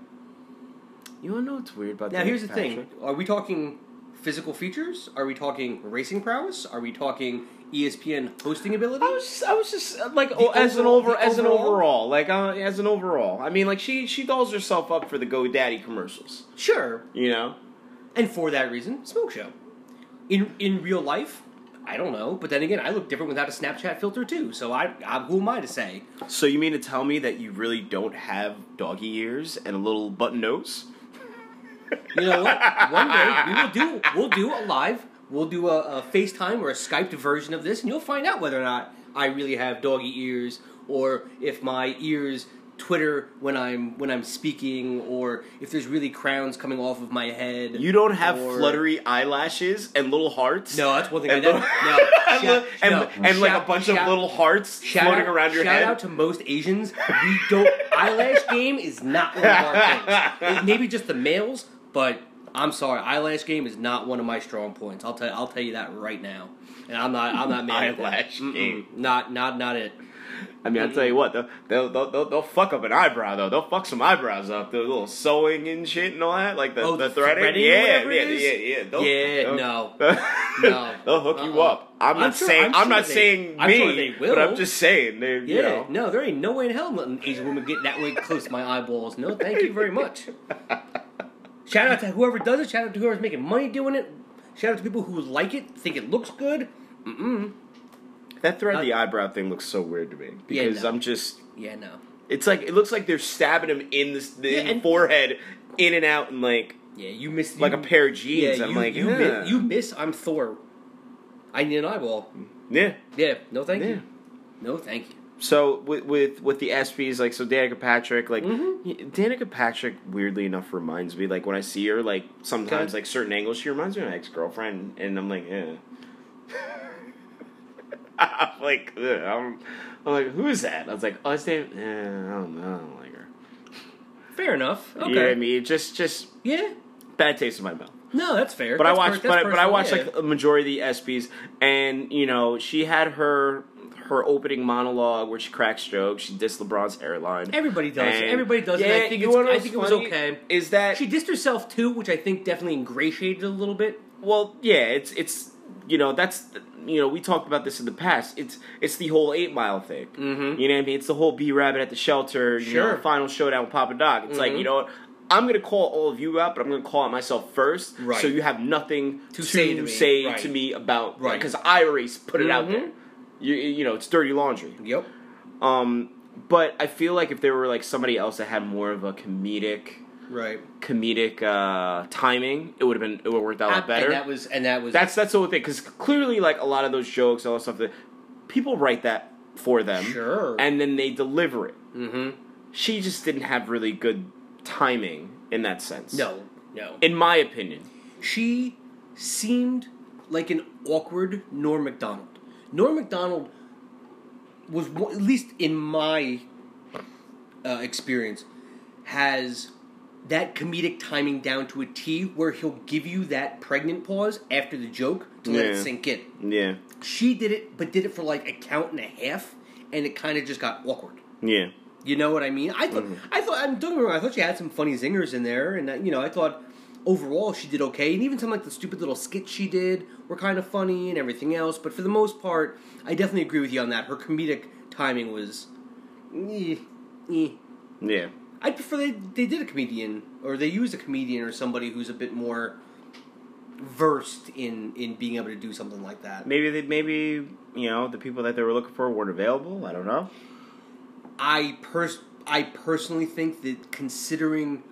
You wanna know what's weird about Now Danica here's the Patrick? thing: Are we talking physical features? Are we talking racing prowess? Are we talking ESPN hosting ability? I was, I was just uh, like oh, as an overall- over as an overall? overall, like uh, as an overall. I mean, like she she dolls herself up for the GoDaddy commercials. Sure, You know, and for that reason, smoke show. In in real life, I don't know, but then again, I look different without a Snapchat filter too. So I, I who am I to say? So you mean to tell me that you really don't have doggy ears and a little button nose? You know what? One day we will do we'll do a live. We'll do a, a FaceTime or a Skyped version of this, and you'll find out whether or not I really have doggy ears, or if my ears twitter when I'm when I'm speaking, or if there's really crowns coming off of my head. You don't have or- fluttery eyelashes and little hearts. No, that's one thing I and don't. little- No, and, shout- and, no, and like a bunch shout- of little hearts Shout floating out, around your shout head. Shout out to most Asians. We don't eyelash game is not one of our things. Maybe just the males, but I'm sorry, eyelash game is not one of my strong points. I'll tell I'll tell you that right now. And I'm not I'm not mad. Eyelash Mm-mm. game. Not not not it. I mean, I'll tell you what, they'll, they'll, they'll, they'll, fuck up an eyebrow, though. They'll fuck some eyebrows up. The little sewing and shit and all that. Like the, Oh, the threading. threading yeah, yeah, yeah, yeah. They'll, Yeah, they'll- no. no. They'll hook you Uh-uh. up. I'm I'm not sure- saying, I'm I'm, sure not they- saying I'm me, sure they but. I'm just saying, they, you Yeah, know. no, there ain't no way in hell letting an Asian woman get that way close to my eyeballs. No, thank you very much. Shout out to whoever does it. Shout out to whoever's making money doing it. Shout out to people who like it, think it looks good. Mm-mm. That thread the eyebrow thing looks so weird to me because no. I'm just. Yeah, no. It's like it looks like they're stabbing him in the, the Yeah, and- forehead, in and out, and like Yeah, you miss like a pair of jeans. I'm you, like, you, you miss. I'm Thor. I need an eyeball. yeah. Yeah, no, thank Yeah. you. No, thank you. So with with with the ESPYS, like so Danica Patrick, like Mhm. Danica Patrick, weirdly enough, reminds me like when I see her, like sometimes Okay. like certain angles, she reminds me of my ex girlfriend, and I'm like, yeah. I'm like, I'm, I'm like, who is that? I was like, oh, his name. Eh, I don't know, I don't like her. Fair enough. Okay. You know what I mean? Just just Yeah. bad taste in my mouth. No, that's fair. But I That's watched, per- but, I- but I watched yeah. like a majority of the ESPYS, and you know she had her her opening monologue where she cracks jokes. She dissed LeBron's hairline. Everybody does. And- Everybody does. Yeah, I think you know I think it was okay. Is that She dissed herself too, which I think definitely ingratiated a little bit. well? Yeah, it's it's you know that's you know we talked about this in the past. It's it's the whole Eight Mile thing. Mhm. You know what I mean? It's the whole B Rabbit at the shelter. You know, Sure. final showdown with Papa Doc. It's like Mhm. you know what. I'm gonna call all of you out, but I'm gonna call out myself first, Right. so you have nothing To to, say to me, say right. to me about Right. because I already put it out Mhm. there. You you know it's dirty laundry. Yep. Um, but I feel like if there were like somebody else that had more of a comedic Right. comedic uh, timing, it would have been it would have worked out a lot better. And that was and that was that's that's the whole thing because clearly like a lot of those jokes, all that stuff that people write that for them, sure. and then they deliver it. mm-hmm. She just didn't have really good timing in that sense. No, no. in my opinion. she seemed like an awkward Norm Macdonald. Norm Macdonald was at least in my uh, experience has that comedic timing down to a T where he'll give you that pregnant pause after the joke to let it sink in. Yeah, She did it, but did it for like a count and a half, and it kind of just got awkward. yeah, You know what I mean? I thought, Mhm. I thought, I'm me wrong. I thought she had some funny zingers in there, and that, you know, I thought overall she did okay, and even some like the stupid little skits she did were kind of funny and everything else. But for the most part, I definitely agree with you on that. Her comedic timing was, eh, eh. yeah. I prefer they they did a comedian or they used a comedian or somebody who's a bit more versed in in being able to do something like that. Maybe they maybe you know the people that they were looking for weren't available. I don't know. I pers- I personally think that considering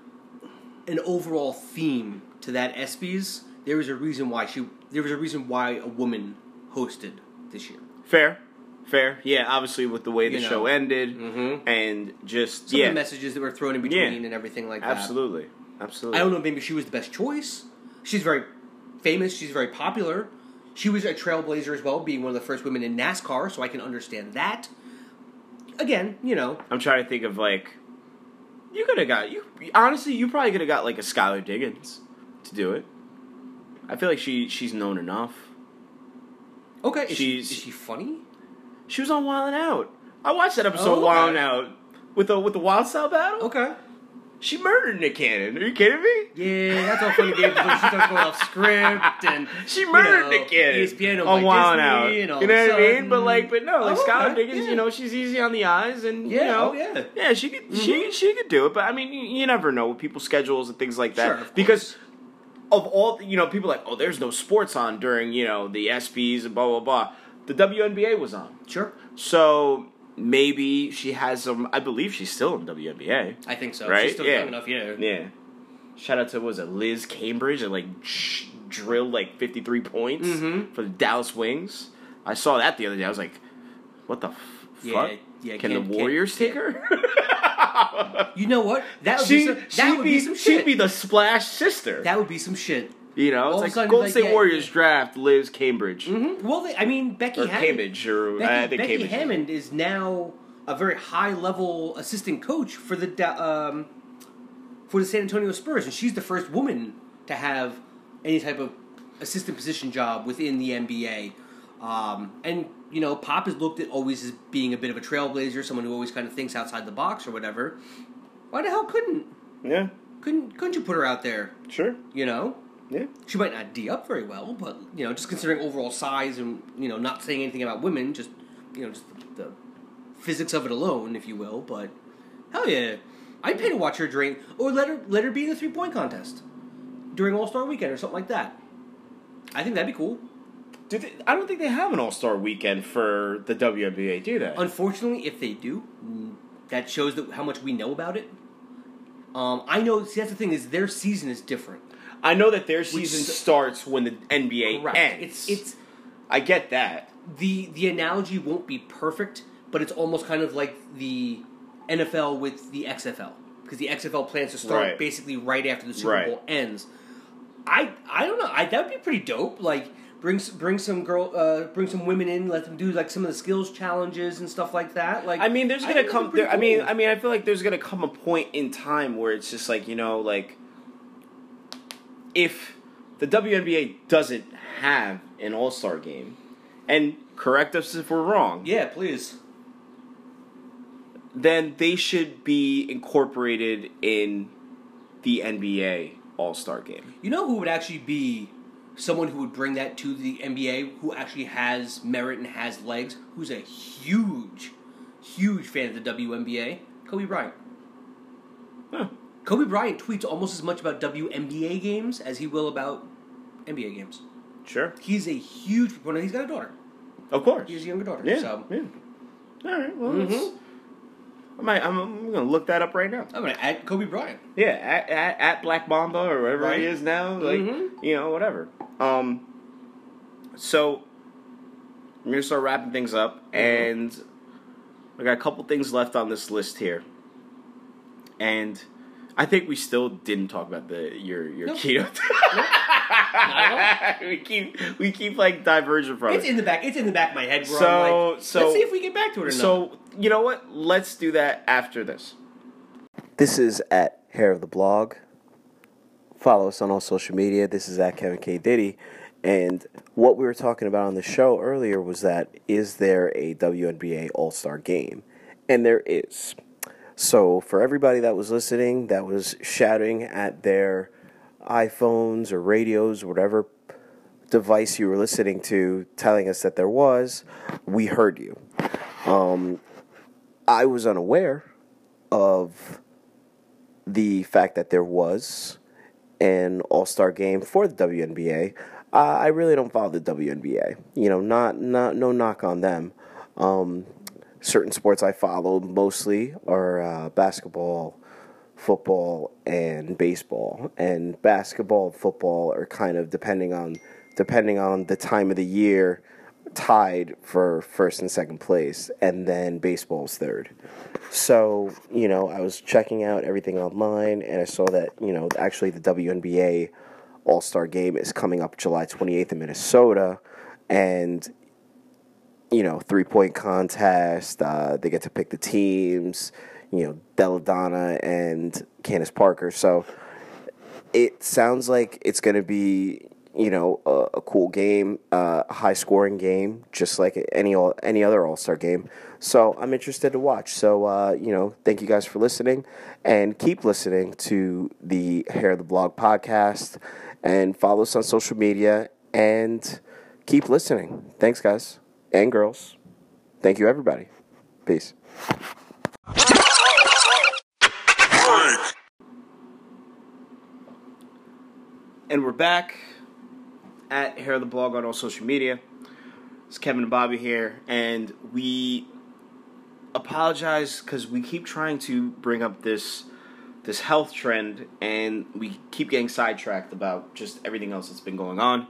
an overall theme to that ESPYS, there was a reason why she there was a reason why a woman hosted this year. Fair, fair. Yeah, obviously with the way the You know. show ended Mm-hmm. and just Some yeah, of the messages that were thrown in between Yeah. and everything like that. absolutely, absolutely. I don't know. Maybe she was the best choice. She's very famous. She's very popular. She was a trailblazer as well, being one of the first women in NASCAR. So I can understand that. Again, you know, I'm trying to think of like you could have got you honestly you probably could have got like a Skylar Diggins to do it. I feel like she she's known enough. okay. Is, she, She's- is she funny? She was on Wild Out. I watched that episode Oh, okay. Wild Out with the with the Wild Style battle. Okay. She murdered Nick Cannon. Are you kidding me? Yeah, that's all funny games. But she starts going off script and She you murdered know, Nick Cannon ESPN on on Wild Out. You know what I mean? But like, but no, like Oh, Skylar okay, Diggins, yeah. you know, she's easy on the eyes, and Yeah, you know, oh, yeah. yeah, she could, she mm-hmm. she could do it. But I mean, you, you never know with people's schedules and things like that Sure, because of all you know, people are like, oh, there's no sports on during you know the ESPYS and blah blah blah. The WNBA was on, Sure, so maybe she has some. I believe she's still in WNBA. I think so. Right? She's still Yeah. young enough, yeah. Yeah. Shout out to what was it Liz Cambage that like sh- drilled like fifty three points Mhm. for the Dallas Wings. I saw that the other day. I was like, what the f- Yeah, fuck? yeah, Can the can't- can't- Warriors take can't- her? You know what? That would she, be some, that she'd be, be some she'd be the splash sister. that would be some shit. You know, all it's like Golden like, State yeah. Warriors draft Liz Cambage Mm-hmm. Well, they, I mean, Becky or Hammond. Cambridge or Becky, I think Becky Cambridge. Hammond is now a very high level assistant coach for the um, for the San Antonio Spurs, and she's the first woman to have any type of assistant position job within the NBA. Um, and you know, Pop is looked at always as being a bit of a trailblazer, someone who always kind of thinks outside the box or whatever. Why the hell couldn't Yeah, couldn't couldn't you put her out there? sure. You know, Yeah, she might not D up very well, but you know, just considering overall size and you know, not saying anything about women, just you know, just the, the physics of it alone, if you will. But hell yeah, I'd pay to watch her during, or let her let her be in the three point contest during All Star Weekend or something like that. I think that'd be cool. do they, I don't think they have an All Star weekend for the WNBA, do they? Unfortunately, if they do, that shows that how much we know about it. Um, I know. See, that's the thing is their season is different. I know that their season is- starts when the NBA Correct. ends. It's it's I get that. the the analogy won't be perfect, but it's almost kind of like the NFL with the XFL because the XFL plans to start Right. basically right after the Super Right. Bowl ends. I I don't know. I that would be pretty dope. Like bring bring some girl uh, bring some women in, let them do like some of the skills challenges and stuff like that. Like I mean, there's gonna that'd come. There, I mean. I mean, I feel like there's gonna come a point in time where it's just like you know, like if the WNBA doesn't have an All Star game, and correct us if we're wrong, yeah, please. then they should be incorporated in the NBA All Star game. You know who would actually be someone who would bring that to the NBA, who actually has merit and has legs, who's a huge, huge fan of the WNBA, Kobe Bryant. Huh. Kobe Bryant tweets almost as much about WNBA games as he will about NBA games. Sure. He's a huge proponent. He's got a daughter. Of course. He has a younger daughter. Yeah. So yeah. All right. Well, Mhm. I might, I'm, I'm gonna look that up right now. I'm gonna add Kobe Bryant. Yeah, at, at, at Black Mamba or whatever Right. he is now, like Mhm. you know, whatever. Um, so I'm gonna start wrapping things up, Mm-hmm. and I got a couple things left on this list here, and I think we still didn't talk about the your your Nope. keto. we keep we keep like diverging from It's it. in the back. It's in the back of my head. Where So- I'm like, so- let's see if we get back to it or not. So you know what? Let's do that after this. This is at Hair of the Blog. Follow us on all social media. This is at Kevin K Diddy, and what we were talking about on the show earlier was that is there a WNBA All Star Game, and there is. So for everybody that was listening, that was shouting at their iPhones or radios or whatever device you were listening to, telling us that there was, we heard you. Um, I was unaware of the fact that there was an All Star game for the WNBA. Uh, I really don't follow the WNBA. You know, not not no knock on them. Um, certain sports I follow mostly are uh, basketball, football, and baseball. And basketball and football are kind of depending on depending on the time of the year tied for first and second place, and then baseball's third. So, you know, I was checking out everything online and I saw that, you know, actually the WNBA All Star game is coming up July 28th in Minnesota. And, you know, three point contest, uh, they get to pick the teams, you know, Delle Donne and Candace Parker. So it sounds like it's going to be, you know, a, a cool game, uh, a high scoring game, just like any any other All Star game. So I'm interested to watch. So uh, you know, thank you guys for listening, and keep listening to the Hair of the Blog podcast, and follow us on social media, and keep listening. Thanks, guys and girls. Thank you, everybody. Peace. And we're back at Hair of the Blog on all social media. It's Kevin and Bobby here, and we apologize because we keep trying to bring up this this health trend, and we keep getting sidetracked about just everything else that's been going on.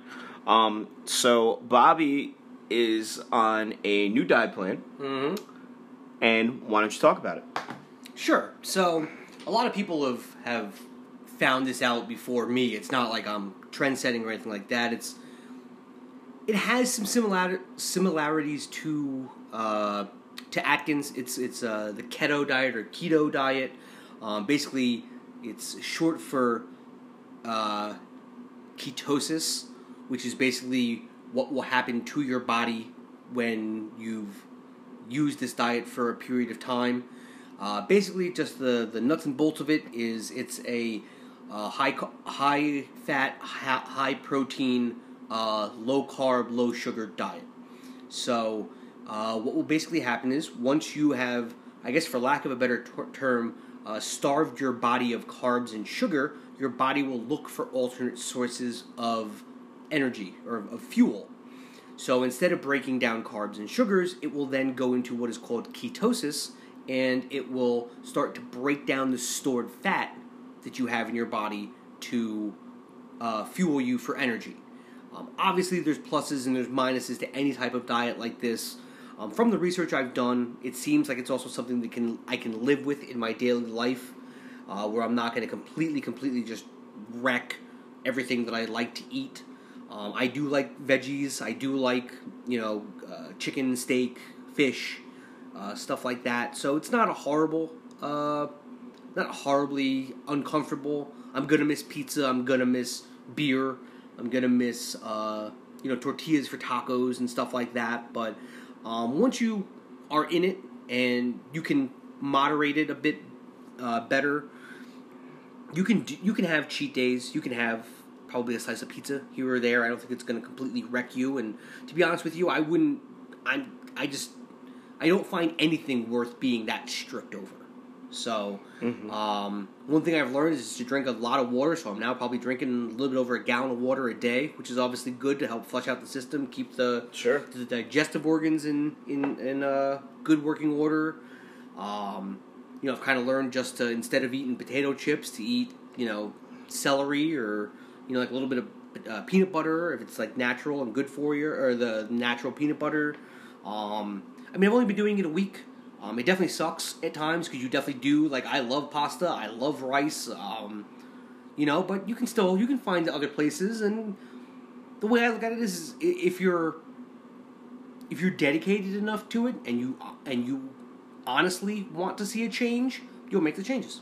Um, so Bobby is on a new diet plan, Mhm. and why don't you talk about it? Sure. So a lot of people have have found this out before me. It's not like I'm trend setting or anything like that. It's it has some similar similarities to uh, to Atkins. It's it's uh, the keto diet or keto diet. Um, basically, it's short for uh, ketosis, which is basically what will happen to your body when you've used this diet for a period of time. Uh, basically, just the, the nuts and bolts of it is it's a uh, high high fat, ha- high protein, uh, low carb, low sugar diet. So, uh, what will basically happen is once you have, I guess, for lack of a better ter- term, uh, starved your body of carbs and sugar, your body will look for alternate sources of energy or of fuel. So instead of breaking down carbs and sugars, it will then go into what is called ketosis, and it will start to break down the stored fat that you have in your body to uh, fuel you for energy. Um, obviously, there's pluses and there's minuses to any type of diet like this. Um, from the research I've done, it seems like it's also something that can I can live with in my daily life, uh, where I'm not going to completely, completely just wreck everything that I like to eat. Um, I do like veggies. I do like you know uh, chicken, steak, fish, uh, stuff like that. So it's not a horrible, uh, not horribly uncomfortable. I'm gonna miss pizza. I'm gonna miss beer. I'm gonna miss uh, you know tortillas for tacos and stuff like that. But um, once you are in it and you can moderate it a bit uh, better, you can do, you can have cheat days. You can have probably a slice of pizza here or there. I don't think it's going to completely wreck you. And to be honest with you, I wouldn't. I'm. I just. I don't find anything worth being that strict over. So, um, one thing I've learned is to drink a lot of water. So I'm now probably drinking a little bit over a gallon of water a day, which is obviously good to help flush out the system, keep the Sure. the digestive organs in in in uh, good working order. Um, you know, I've kind of learned just to instead of eating potato chips, to eat you know celery or you know like a little bit of uh, peanut butter if it's like natural and good for you, or the natural peanut butter. Um, I mean, I've only been doing it a week. Um, it definitely sucks at times because you definitely do like I love pasta, I love rice. Um, you know, but you can still you can find other places and the way I look at it is, if you're if you're dedicated enough to it and you and you honestly want to see a change, you'll make the changes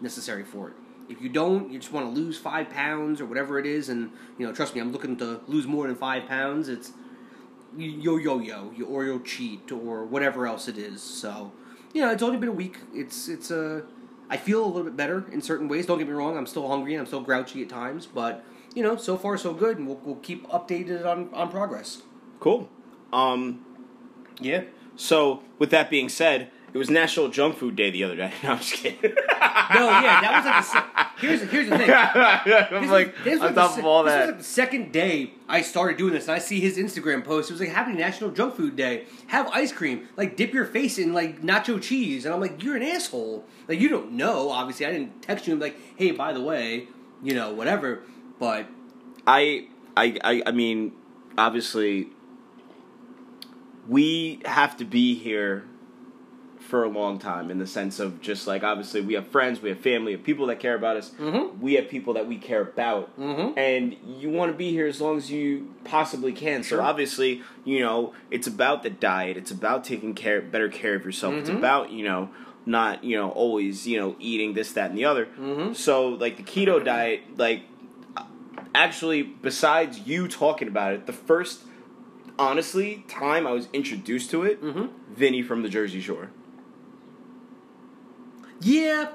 necessary for it. If you don't, you just want to lose five pounds or whatever it is, and you know, trust me, I'm looking to lose more than five pounds. It's yo yo yo, or you'll cheat or whatever else it is. So, you know, it's only been a week. It's it's a. I feel a little bit better in certain ways. Don't get me wrong. I'm still hungry and I'm still grouchy at times, but you know, so far so good, and we'll, we'll keep updated on on progress. Cool. Um, Yeah. so with that being said, it was National Junk Food Day the other day. No, I'm just kidding. No, yeah, that was like the se- here's here's the thing. I'm This like was, this was on the top se- of all this was that. like the second day I started doing this, and I see his Instagram post. It was like Happy National Junk Food Day. Have ice cream. Like dip your face in like nacho cheese, and I'm like, you're an asshole. Like you don't know. Obviously, I didn't text you and be like, hey, by the way, you know, whatever. But I, I, I, I mean, obviously, we have to be here for a long time in the sense of just like obviously we have friends, we have family, we have people that care about us. Mhm. We have people that we care about, Mhm. and you want to be here as long as you possibly can. So obviously, you know, it's about the diet. It's about taking care, better care of yourself. It's Mhm. about you know not you know always you know eating this that and the other. Mhm. So like the keto diet, like actually besides you talking about it the first honestly time i was introduced to it Mhm. vinny from the jersey shore yeah.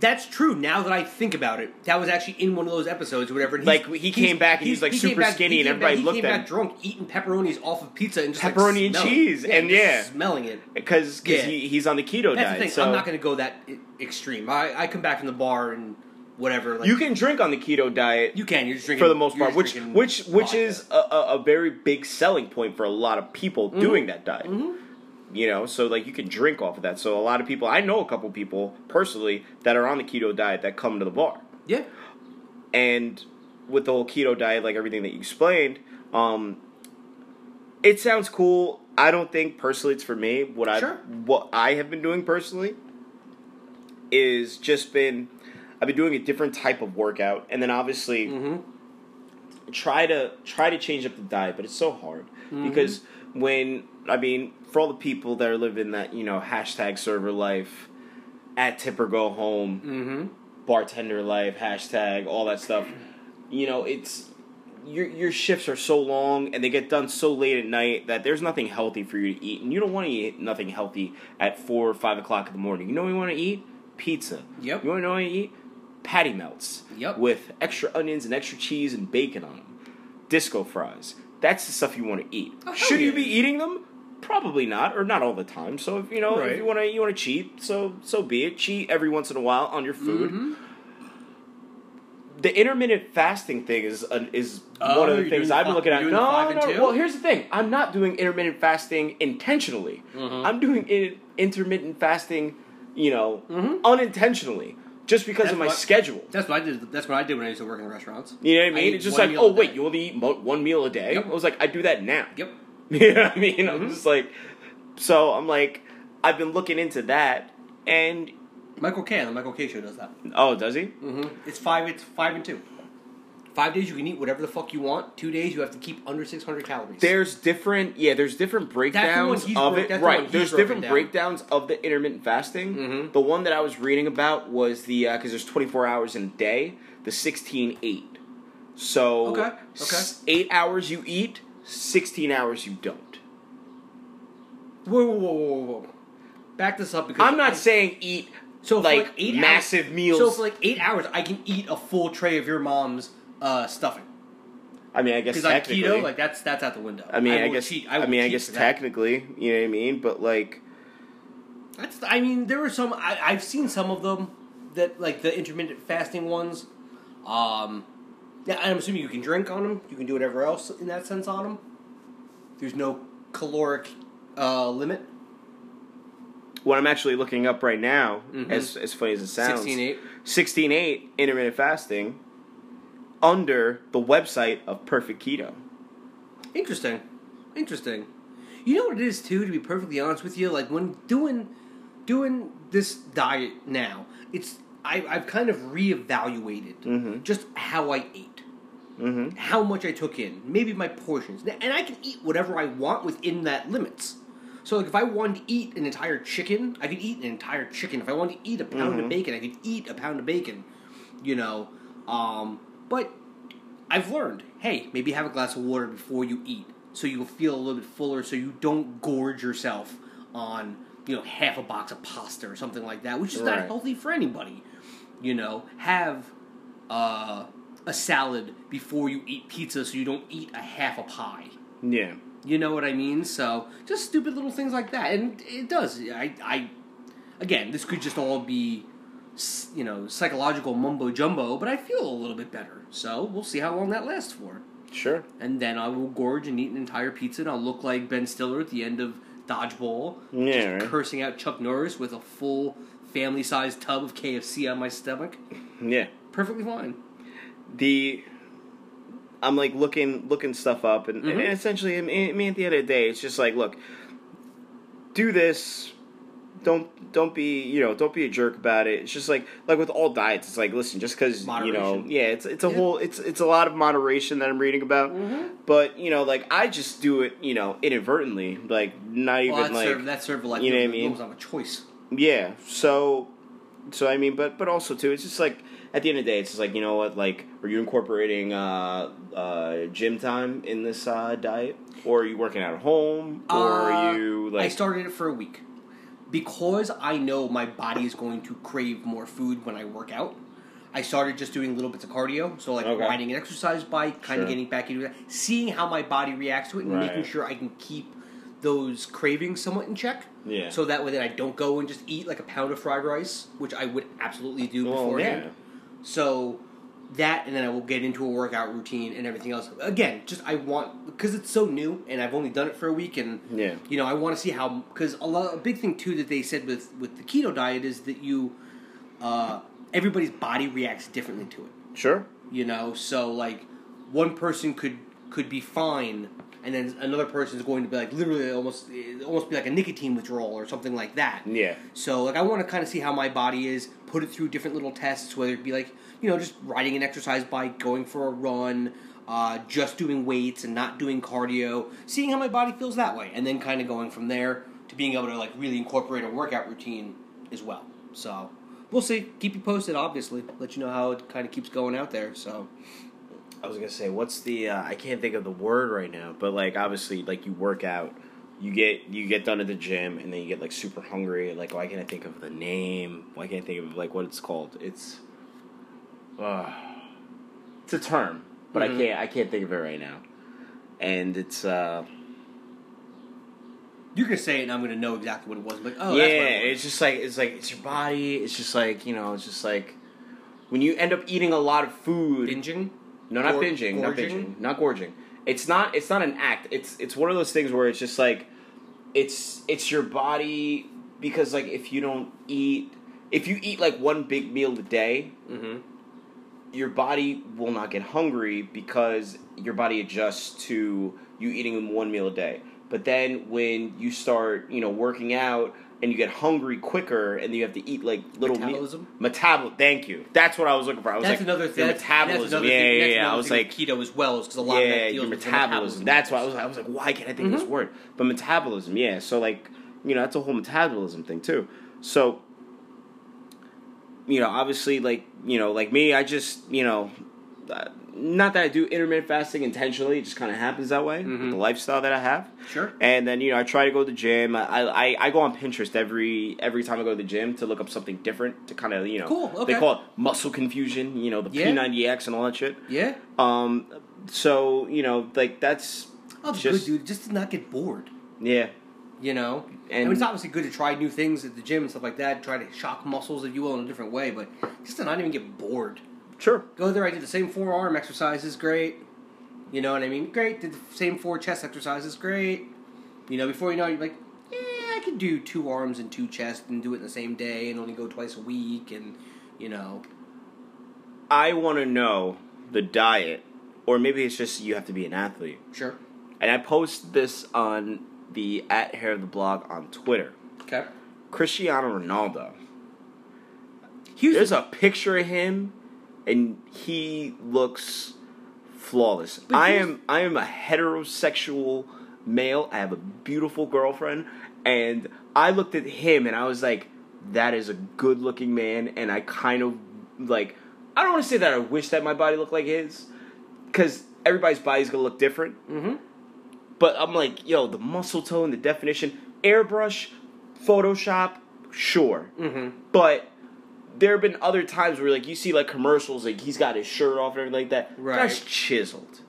That's true. Now that I think about it, that was actually in one of those episodes or whatever. and Like, he came back and he was, like, came super skinny and everybody back, he looked came at back him. drunk, eating pepperonis off of pizza and just like, Pepperoni and smell it. cheese, and just yeah. smelling it. because Yeah. he, he's on the keto That's diet the so I'm not going to go that extreme. I, I come back from the bar and whatever. Like, you can drink on the keto diet you can. You're just drinking for the most part which which which vodka. is a, a, very big selling point for a lot of people doing that diet Mhm. You know so like you can drink off of that so a lot of people i know a couple people personally that are on the keto diet that come to the bar yeah. and with the whole keto diet, like everything that you explained, um, it sounds cool. I don't think personally it's for me. What I Sure. what I have been doing personally is just been I've been doing a different type of workout, and then obviously Mm-hmm. try to try to change up the diet, but it's so hard Mm-hmm. because when I mean for all the people that are living that you know hashtag server life, at tip or go home, Mm-hmm. bartender life hashtag all that stuff you know it's your your shifts are so long and they get done so late at night that there's nothing healthy for you to eat. And you don't want to eat nothing healthy at four or five o'clock in the morning. You know what you want to eat? Pizza. Yep. you want to know what you eat? Patty melts Yep. with extra onions and extra cheese and bacon on them disco fries. That's the stuff you want to eat. Oh, should you be eating them Probably not, or not all the time. So if you know Right. if you want to you want to cheat, so so be it. Cheat every once in a while on your food Mm-hmm. the intermittent fasting thing is uh, is Oh, one of the things I've been looking at. you're doing the No, no. Well, here's the thing. I'm not doing intermittent fasting intentionally. Mhm. I'm doing in, intermittent fasting, you know, Mhm. unintentionally, just because That's of my what- schedule. That's what I did. That's what I did when I used to work in restaurants. You know what I I mean? eat it's just like, oh wait, day. you only eat mo- one meal a day. Yep. I was like, I do that now. Yep. You know what I mean? I'm Mhm. just like, so I'm like, I've been looking into that, and Michael Kay on the Michael Kay show does that. oh, does he? Mm-hmm. It's five. It's five and two. Five days you can eat whatever the fuck you want. Two days you have to keep under six hundred calories. There's different, yeah. There's different breakdowns he's of it, the right? he's There's different down. breakdowns of the intermittent fasting. Mhm. The one that I was reading about was the because there's 24 hours in a day, the 16-8. So Okay, okay. eight hours you eat, 16 hours you don't. Whoa, whoa, whoa, whoa, whoa! Back this up because I'm not I- saying eat so like, like eight massive hours, meals. So for like eight hours, I can eat a full tray of your mom's uh, stuffing. I mean, I guess Because like technically. keto, like that's that's out the window. I mean, I, will guess. cheat- I, will mean, I guess for that. technically, you know what I mean. But like, That's. I mean, there were some. I, I've seen some of them that like the intermittent fasting ones. Um, yeah, I'm assuming you can drink on them. You can do whatever else in that sense on them. There's no caloric uh, limit. what I'm actually looking up right now, Mhm. as as funny as it sounds, Sixteen eight. 16.8 intermittent fasting under the website of Perfect Keto. Interesting. Interesting. You know what it is too, to be perfectly honest with you, like when doing doing this diet now, it's I, I've kind of reevaluated Mhm. just how I ate. Mm-hmm. How much I took in, maybe my portions. And I can eat whatever I want within that limits. So like if I wanted to eat an entire chicken, I could eat an entire chicken. If I wanted to eat a pound Mhm. of bacon, I could eat a pound of bacon. You know. Um, but I've learned, hey, maybe have a glass of water before you eat, so you'll feel a little bit fuller, so you don't gorge yourself on you know half a box of pasta or something like that, which is not healthy for anybody. You know, have uh, a salad before you eat pizza, so you don't eat a half a pie. Yeah. You know what I mean? So just stupid little things like that, and it does. I, I, again, this could just all be, you know, psychological mumbo jumbo, but I feel a little bit better. So we'll see how long that lasts for, Sure. and then I will gorge and eat an entire pizza, and I'll look like Ben Stiller at the end of Dodgeball, Yeah, just right. cursing out Chuck Norris with a full family-sized tub of KFC on my stomach. Yeah. Perfectly fine. The I'm like looking looking stuff up, and, and Mhm. essentially, I mean, at the end of the day, it's just like, look, do this. Don't don't be you know don't be a jerk about it. It's just like like with all diets, it's like listen, just because you know yeah, it's it's a Yeah. whole it's it's a lot of moderation that I'm reading about. Mm-hmm. But you know, like I just do it, you know, inadvertently, like not even Well, that's like sort of, that's sort of like you know what I mean? a choice. yeah. So, so I mean, but but also too, it's just like at the end of the day, it's just like you know what, like, are you incorporating uh, uh, gym time in this uh, diet, or are you working out at home, or Uh, are you like? I started it for a week because I know my body is going to crave more food when I work out. I started just doing little bits of cardio, so like Okay. riding an exercise bike, kind Sure. of getting back into that, seeing how my body reacts to it, and Right. making sure I can keep those cravings somewhat in check. Yeah. So that way, that I don't go and just eat like a pound of fried rice, which I would absolutely do well, beforehand. yeah, So that, and then I will get into a workout routine and everything else. Again, just I want because it's so new, and I've only done it for a week, and yeah, you know I want to see how because a lot a big thing too that they said with with the keto diet is that you uh, everybody's body reacts differently to it. sure, You know, so like one person could could be fine. And then another person is going to be like literally almost almost be like a nicotine withdrawal or something like that. yeah, So like I want to kind of see how my body is, put it through different little tests, whether it be like you know just riding an exercise bike, going for a run, uh, just doing weights and not doing cardio, seeing how my body feels that way, and then kind of going from there to being able to like really incorporate a workout routine as well. So we'll see. Keep you posted, obviously. Let you know how it kind of keeps going out there. So I was gonna say, what's the? Uh, I can't think of the word right now, but like obviously, like you work out, you get you get done at the gym, and then you get like super hungry. Like, why can't I think of the name? Why can't I think of like what it's called? It's, uh, it's a term, but Mhm. I can't I can't think of it right now. And it's uh, you can say it, and I'm to know exactly what it was. Like oh yeah, that's it was. it's just like it's like it's your body. It's just like you know, it's just like when you end up eating a lot of food. binging. No, not Gor- binging, not gorging? binging, not gorging. It's not. It's not an act. It's it's one of those things where it's just like, it's it's your body because like if you don't eat, if you eat like one big meal a day, Mm-hmm. your body will not get hungry because your body adjusts to you eating one meal a day. But then when you start, you know, working out and you get hungry quicker and you have to eat like little Metabolism? meals. Metabol. Thank you. That's what I was looking for. I was That's like, another thing. metabolism. That's another yeah, thing, yeah, that's yeah. I was like, keto as well, because a lot of yeah, that deals your with metabolism. That's why I was. I was like, why can't I think of this word? But metabolism, yeah. So like, you know, that's a whole metabolism thing too. So, you know, obviously, like you know, like me, I just you know, uh, not that I do intermittent fasting intentionally. It just kind of happens that way. with The lifestyle that I have. Sure. And then you know I try to go to the gym. I, I I go on Pinterest every every time I go to the gym to look up something different to kind of you know Cool, okay. they call it muscle confusion. You know the Yeah. P90X and all that shit. Yeah. Um, so you know like that's Oh, Just- good, dude. Just to not get bored. yeah You know, And- I mean, it's obviously good to try new things at the gym and stuff like that. Try to shock muscles, if you will, in a different way. But just to not even get bored. Sure Go there. I did the same forearm exercises. Great. You know what I mean? Great. Did the same four chest exercises. Great. You know, before you know, it, you're like, yeah, I could do two arms and two chest and do it in the same day and only go twice a week and you know. I want to know the diet, or maybe it's just you have to be an athlete. Sure. And I post this on the at hair of the blog on Twitter. Okay. Cristiano Ronaldo. Here's There's the- a picture of him, and he looks flawless. But I am I am a heterosexual male. I have a beautiful girlfriend, and I looked at him and I was like, "That is a good looking man." And I kind of like I don't want to say that I wish that my body looked like his, because everybody's body's gonna look different. Mhm. But I'm like, yo, the muscle tone, the definition, airbrush, Photoshop, sure. Mhm. But there have been other times where like you see like commercials, like he's got his shirt off and everything like that. Right. That's chiseled.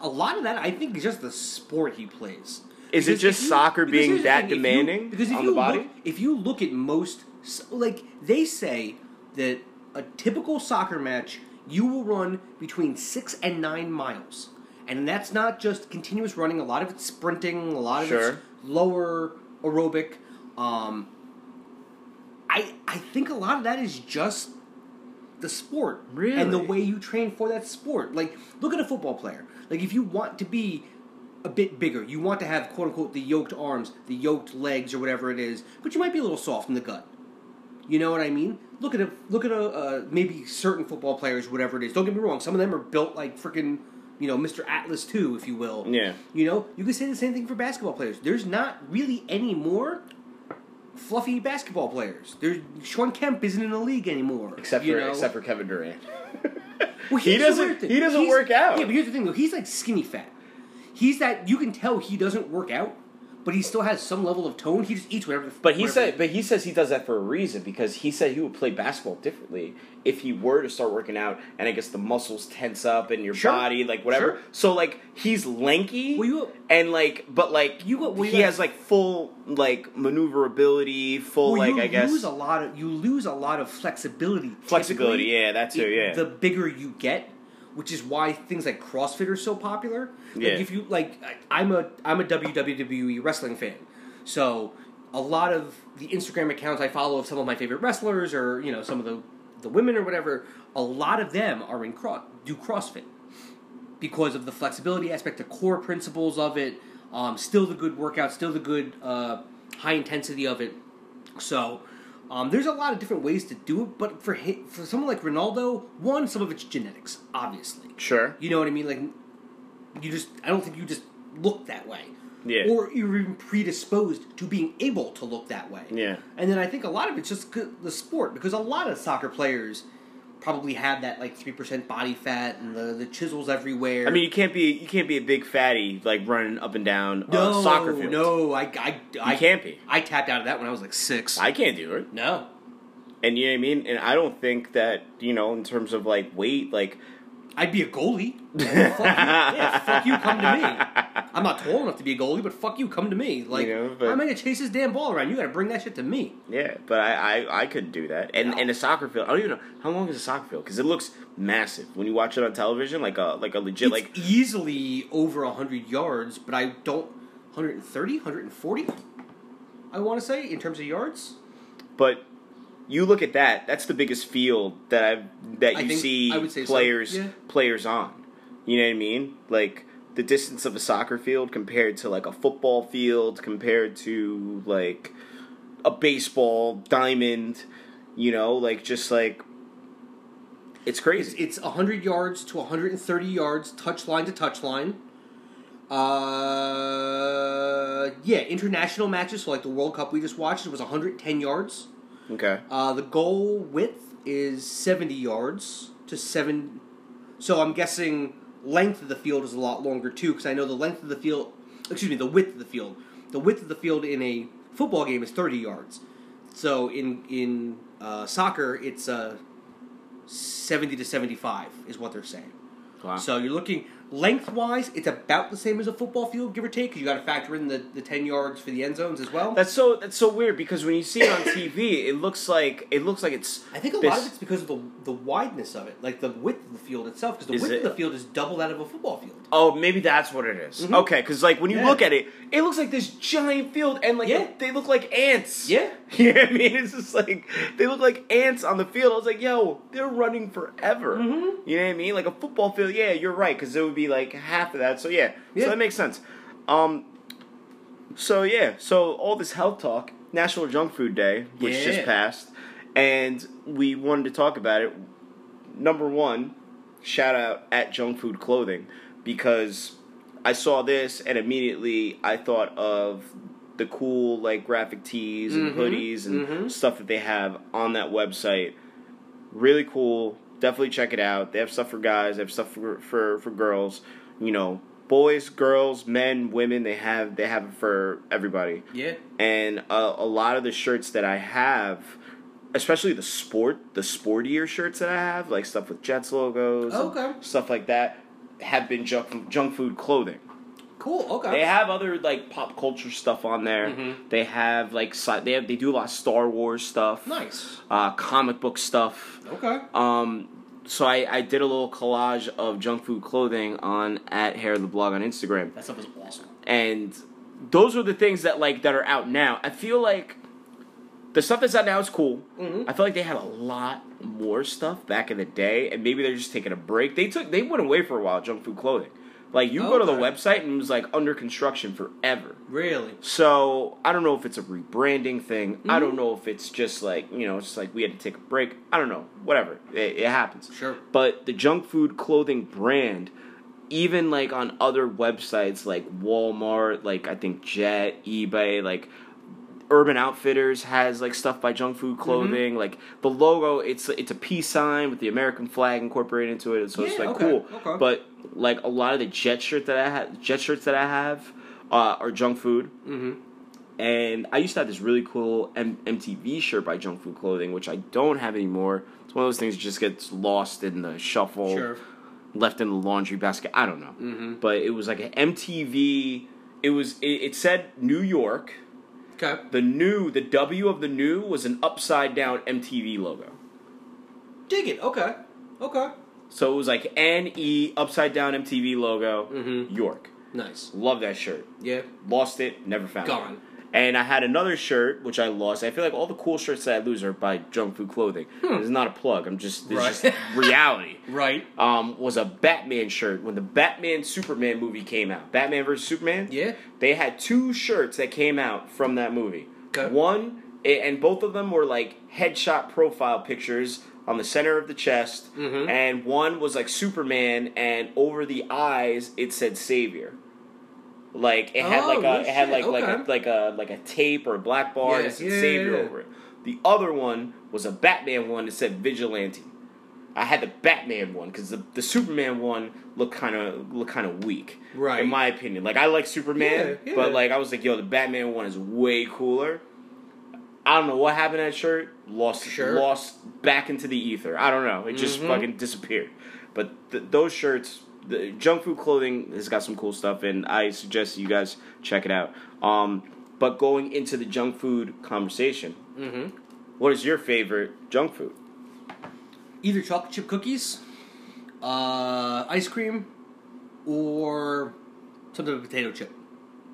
A lot of that, I think, is just the sport he plays. Is it just you- soccer being that thing, if you- demanding because if on you the body? Look, if you look at most, like they say that a typical soccer match, you will run between six and nine miles, and that's not just continuous running. A lot of it's sprinting. A lot of Sure. it's lower aerobic. Um, I I think a lot of that is just the sport and the way you train for that sport. Like, look at a football player. Like, if you want to be a bit bigger, you want to have quote unquote the yoked arms, the yoked legs, or whatever it is, but you might be a little soft in the gut. You know what I mean? Look at a look at a uh, maybe certain football players, whatever it is. Don't get me wrong; some of them are built like freaking you know Mr. Atlas too, if you will. Yeah. You know, you could say the same thing for basketball players. There's not really any more fluffy basketball players. There's Sean Kemp isn't in the league anymore. Except for know? except for Kevin Durant. Well, he doesn't he doesn't He's- work out. Yeah, but here's the thing though. He's like skinny fat. He's that you can tell he doesn't work out, but he still has some level of tone. He just eats whatever. But he said, but he says he does that for a reason because he said he would play basketball differently if he were to start working out, and I guess the muscles tense up in your Sure. body, like whatever. Sure. So like he's lanky, Well, you- and like, but like You well, you he got- has like full like maneuverability, full well, like I guess lose a lot of you lose a lot of flexibility. Flexibility, yeah, that too, yeah. The bigger you get, which is why things like CrossFit are so popular. Like Yeah. if you like, I'm a I'm a WWE wrestling fan, so a lot of the Instagram accounts I follow of some of my favorite wrestlers or you know some of the the women or whatever, a lot of them are in cross do CrossFit because of the flexibility aspect, the core principles of it. Um, still the good workout, still the good uh, high intensity of it. So um, there's a lot of different ways to do it, but for for someone like Ronaldo, one some of it's genetics, obviously. sure, You know what I mean? Like you just I don't think you just look that way. Yeah. Or you're even predisposed to being able to look that way. Yeah. And then I think a lot of it's just the sport because a lot of soccer players probably have that like three percent body fat and the, the chisels everywhere. I mean you can't be you can't be a big fatty like running up and down no a soccer field. No, I I I can't be. I tapped out of that when I was like six. I can't do it. no. And you know what I mean? And I don't think that, you know, in terms of like weight, like I'd be a goalie. fuck you. Yeah, fuck you, come to me. I'm not tall enough to be a goalie, but fuck you, come to me. Like, You know, but- I'm gonna chase this damn ball around. You gotta bring that shit to me. Yeah, but I, I, I could do that. And No. and a soccer field, I don't even know how long is a soccer field because it looks massive when you watch it on television, like a like a legit It's like easily over 100 yards, but I don't. 130, 140? I want to say, in terms of yards. But you look at that, that's the biggest field that I've that I you see say so, players yeah. players on. You know what I mean? Like the distance of a soccer field compared to like a football field compared to like a baseball diamond, you know, like just like it's It's, crazy. it's 100 yards to 130 yards, touch line to touch line. Uh, yeah, international matches, so like the World Cup we just watched, it was 110 yards. Okay. Uh, the goal width is 70 yards to seven. So I'm guessing length of the field is a lot longer too, because I know the length of the field, excuse me, the width of the field. The width of the field in a football game is 30 yards. So in in uh, soccer, it's uh, 70 to 75 is what they're saying. Wow. So you're looking lengthwise, it's about the same as a football field, give or take, because you got to factor in the, the 10 yards for the end zones as well. That's so that's so weird because when you see it on TV, it looks like it looks like it's. I think a lot of it's because of the the wideness of it, like the width of the field itself, because the Is width it- of the field is double that of a football field. Oh, maybe that's what it is. Mhm. Okay, because like when you Yeah. look at it, it looks like this giant field, and like Yeah. they look like ants. Yeah. you know what I mean? It's just like they look like ants on the field. I was like, yo, they're running forever. Mhm. You know what I mean? Like a football field. Yeah, you're right, because it would be like half of that. So yeah, Yeah. so that makes sense. Um. So yeah, so all this health talk, National Junk Food Day, which just passed, and we wanted to talk about it. Number one, shout out at Junk Food Clothing because I saw this and immediately I thought of the cool like graphic tees and Mhm, hoodies and mhm. stuff that they have on that website. Really cool. Definitely check it out. They have stuff for guys. They have stuff for for, for girls. You know, boys, girls, men, women. They have they have it for everybody Yeah. and a, a lot of the shirts that I have, especially the sport, the sportier shirts that I have, like stuff with Jets logos, Okay. stuff like that, have been junk junk food clothing. Cool. Okay. They have other like pop culture stuff on there. Mhm. They have like sci- they have they do a lot of Star Wars stuff, nice. uh, comic book stuff. Okay. Um, so I, I did a little collage of junk food clothing on at Hair of the Blog on Instagram That stuff is awesome. and those are the things that like that are out now. I feel like the stuff that's out now is cool. Mhm. I feel like they had a lot more stuff back in the day, and maybe they're just taking a break. They took they went away for a while. Junk food clothing, like you go to the website and it was like under construction forever. Really. So I don't know if it's a rebranding thing. I Mhm. don't know if it's just like you know, it's just like we had to take a break. I don't know. Whatever, it, it happens. Sure. But the junk food clothing brand, even like on other websites like Walmart, like I think Jet, eBay, like Urban Outfitters has like stuff by Junk Food Clothing. Like the logo, it's it's a peace sign with the American flag incorporated into it. So it's like okay, cool. okay. But like a lot of the Jet shirt that I have, Jet shirts that I have, uh, are Junk Food. Mm-hmm. And I used to have this really cool M- MTV shirt by Junk Food Clothing, which I don't have anymore. It's one of those things that just gets lost in the shuffle, Sure. left in the laundry basket. I don't know. Mm-hmm. But it was like an MTV. It was. It, it said New York. Okay. The new, the W of the new was an upside down MTV logo. Dig it. Okay. Okay. So it was like N E upside down MTV logo, Mm-hmm. York. Nice. Love that shirt. Yeah. Lost it, never found it. Gone. And I had another shirt which I lost. I feel like all the cool shirts that I lose are by Junk Food Clothing. Hmm. It's not a plug. I'm just this is just reality. Right. Um, was a Batman shirt when the Batman Superman movie came out. Batman vs Superman. Yeah. They had two shirts that came out from that movie. Okay. One, and both of them were like headshot profile pictures on the center of the chest, Mhm. and one was like Superman, and over the eyes it said Savior. Like it had Oh, like a it had shit, like like a, like a like a tape or a black bar Yeah, and it said yeah, Savior yeah, over it. The other one was a Batman one that said Vigilante. I had the Batman one because the, the Superman one looked kind of looked kind of weak, Right. In my opinion, like I like Superman, Yeah, yeah. but like I was like, yo, the Batman one is way cooler. I don't know what happened to that shirt. Lost, Sure. lost back into the ether. I don't know. It just Mhm. fucking disappeared. But th- those shirts, the junk food clothing has got some cool stuff, and I suggest you guys check it out. Um, but going into the junk food conversation, Mm-hmm. what is your favorite junk food? Either chocolate chip cookies, uh, ice cream, or some type of potato chip.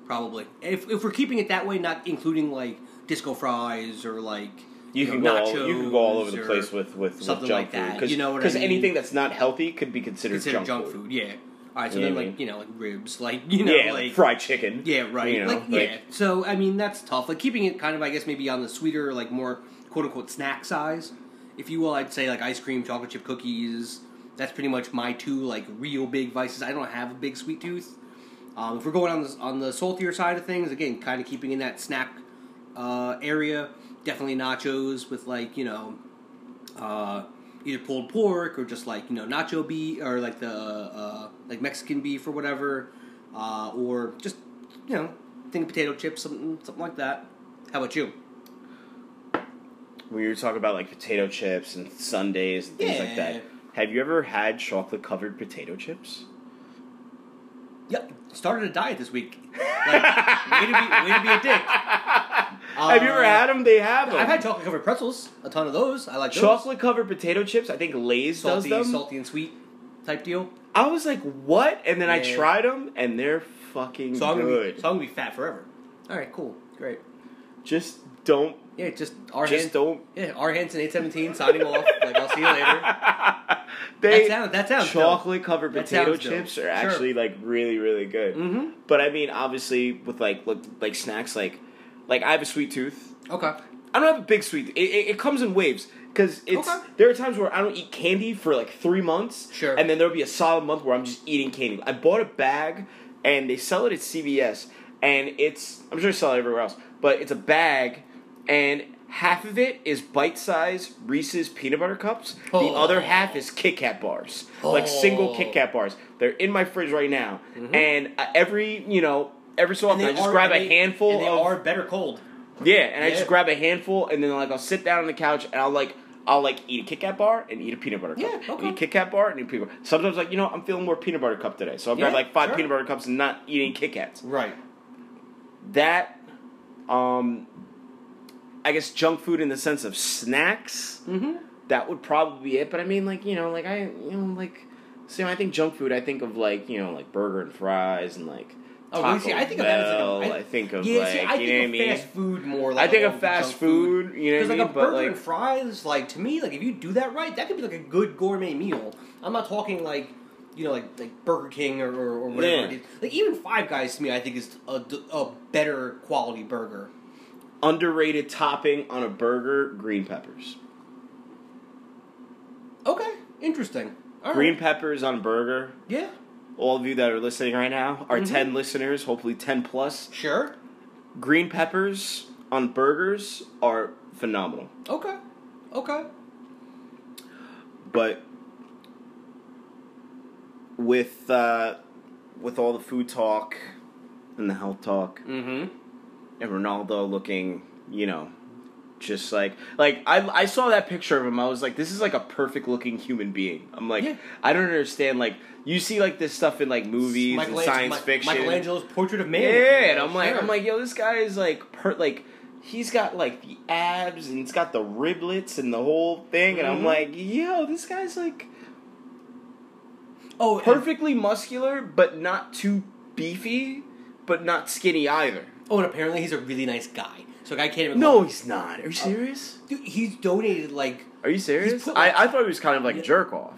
Probably. If if we're keeping it that way, not including like disco fries or like You know, can go all, you can go all over the place with with, with junk like that. food because You know what I mean? Because anything that's not healthy could be considered, considered junk, junk, food. Yeah. All right. So You know then, like mean? you know, like ribs, like you know, yeah, like, like fried chicken. Yeah, right. You know, like, like- yeah. So I mean, that's tough. Like keeping it kind of, I guess, maybe on the sweeter, like more quote unquote snack size, if you will. I'd say like ice cream, chocolate chip cookies. That's pretty much my two like real big vices. I don't have a big sweet tooth. Um, if we're going on the on the saltier side of things, again, kind of keeping in that snack uh, area. Definitely nachos with like you know, uh, either pulled pork or just like you know nacho beef or like the uh, like Mexican beef or whatever, uh, or just you know thing of potato chips, something something like that. How about you? When you were talking about like potato chips and sundaes and things like that, have you ever had chocolate covered potato chips? Yep, started a diet this week. Like, way, to be, way to be a dick. Have you ever had them? They have them. I've had chocolate covered pretzels, a ton of those. I like those. chocolate covered potato chips. I think Lay's salty, does them. salty and sweet type deal. I was like, what? And then I Yeah. tried them, and they're fucking So I'm, gonna be, good. so I'm gonna be fat forever. All right, cool, great. Just don't. Yeah, just our Just hands. don't. Yeah, our hands in eight seventeen signing off. Like I'll see you later. They That sounds. That sounds. chocolate covered That potato sounds dope. chips are Sure. actually like really really good. Mm-hmm. But I mean, obviously, with like like, like snacks, like like I have a sweet tooth. Okay. I don't have a big sweet. It, it, it comes in waves because it's Okay. there are times where I don't eat candy for like three months. Sure. And then there'll be a solid month where I'm just eating candy. I bought a bag, and they sell it at CVS, and it's I'm sure they sell it everywhere else, but it's a bag, and half of it is bite-sized Reese's peanut butter cups. The Oh. other half is Kit Kat bars, like single Oh. Kit Kat bars. They're in my fridge right now, Mhm. and uh, every you know. Every so often, I just grab a handful And they of are better cold. yeah, and I just grab a handful, and then like I'll sit down on the couch, and I'll like I'll like eat a Kit Kat bar and eat a peanut butter cup. Yeah, okay. Eat a Kit Kat bar and eat a peanut butter. Sometimes like you know I'm feeling more peanut butter cup today, so I'll grab like five sure. peanut butter cups and not eating Kit Kats. Right. That, um, I guess junk food in the sense of snacks. Mm-hmm. That would probably be it. But I mean, like you know, like I you know like. See, when I think junk food, I think of like you know, like burger and fries and like Oh, Taco? See, I think of that as like a-. I- I think of Yeah, like see, I think of mean. fast food more. like I think of fast junk food, you know Because like mean? a burger like and fries, like to me, like if you do that right, that could be like a good gourmet meal. I'm not talking like, you know, like like Burger King or, or, or whatever Yeah. it is. Like even Five Guys to me, I think is a, a better quality burger. underrated topping on a burger, green peppers. Okay, interesting. All Green right. peppers on burger. yeah, All of you that are listening right now, our Mhm. 10 listeners, hopefully 10 plus. sure. Green peppers on burgers are phenomenal. Okay, okay. But with uh, with all the food talk and the health talk Mm-hmm. and Ronaldo looking, you know, just like like I I saw that picture of him. I was like, this is like a perfect looking human being. I'm like, Yeah. I don't understand. Like you see like this stuff in like movies and science fiction. Michelangelo's Portrait of Man. Yeah, and I'm like, Sure. I'm like, yo, this guy is like, per like, he's got like the abs and he's got the riblets and the whole thing, and I'm Mhm. like, yo, this guy's like oh, and- perfectly muscular, but not too beefy, but not skinny either. oh, and apparently he's a really nice guy. So a guy can't even. No, he's not. Are you serious? dude, he's donated like Are you serious? put, like- I, I thought he was kind of like a Yeah. jerk off.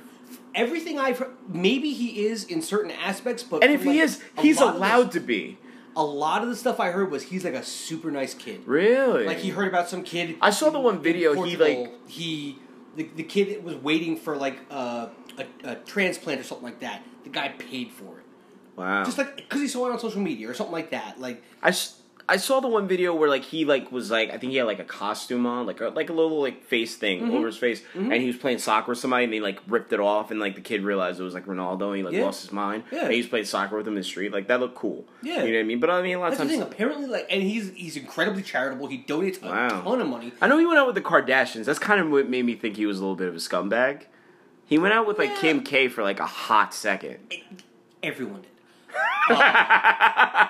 everything I've heard. Maybe he is in certain aspects, but And if from, he like, is, a he's lot of the- allowed to be. a lot of the stuff I heard was he's like a super nice kid. Really? Like he heard about some kid. I saw the one in video, he, Portugal, like- he the, the kid was waiting for like uh, a, a transplant or something like that. The guy paid for it, Wow. just like because he saw it on social media or something like that. Like I, s- I saw the one video where like he like was like I think he had like a costume on like a, like a little like face thing Mhm. over his face Mhm. and he was playing soccer with somebody and they like ripped it off and like the kid realized it was like Ronaldo and he like Yeah. lost his mind Yeah. and he was playing soccer with him in the street like that looked cool Yeah. you know what I mean but I mean a lot of that's the times. Apparently, like and he's he's incredibly charitable. He donates a Wow. ton of money. I know he went out with the Kardashians that's kind of what made me think he was a little bit of a scumbag he went out with like Yeah. Kim K for like a hot second Everyone did.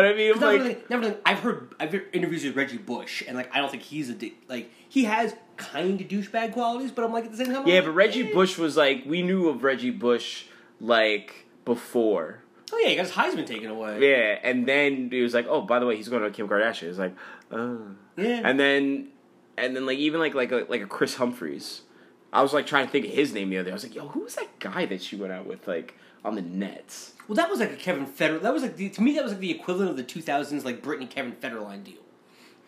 but I mean like really- never really- I've heard I've heard interviews with Reggie Bush, and like I don't think he's a like he has kind of douchebag qualities, but I'm like at the same time. I'm yeah like, but Reggie eh. Bush was like we knew of Reggie Bush like before Oh yeah, he got his Heisman taken away. Yeah, and then he was like, "Oh, by the way, he's going to Kim Kardashian." It's like, oh. Yeah. And then, and then like even like like a, like a Kris Humphries, I was like trying to think of his name the other day. I was like, "Yo, who was that guy that she went out with like on the Nets?" well, that was like a Kevin Federer. That was like the, to me that was like the equivalent of the 2000s like Britney Kevin Federline deal.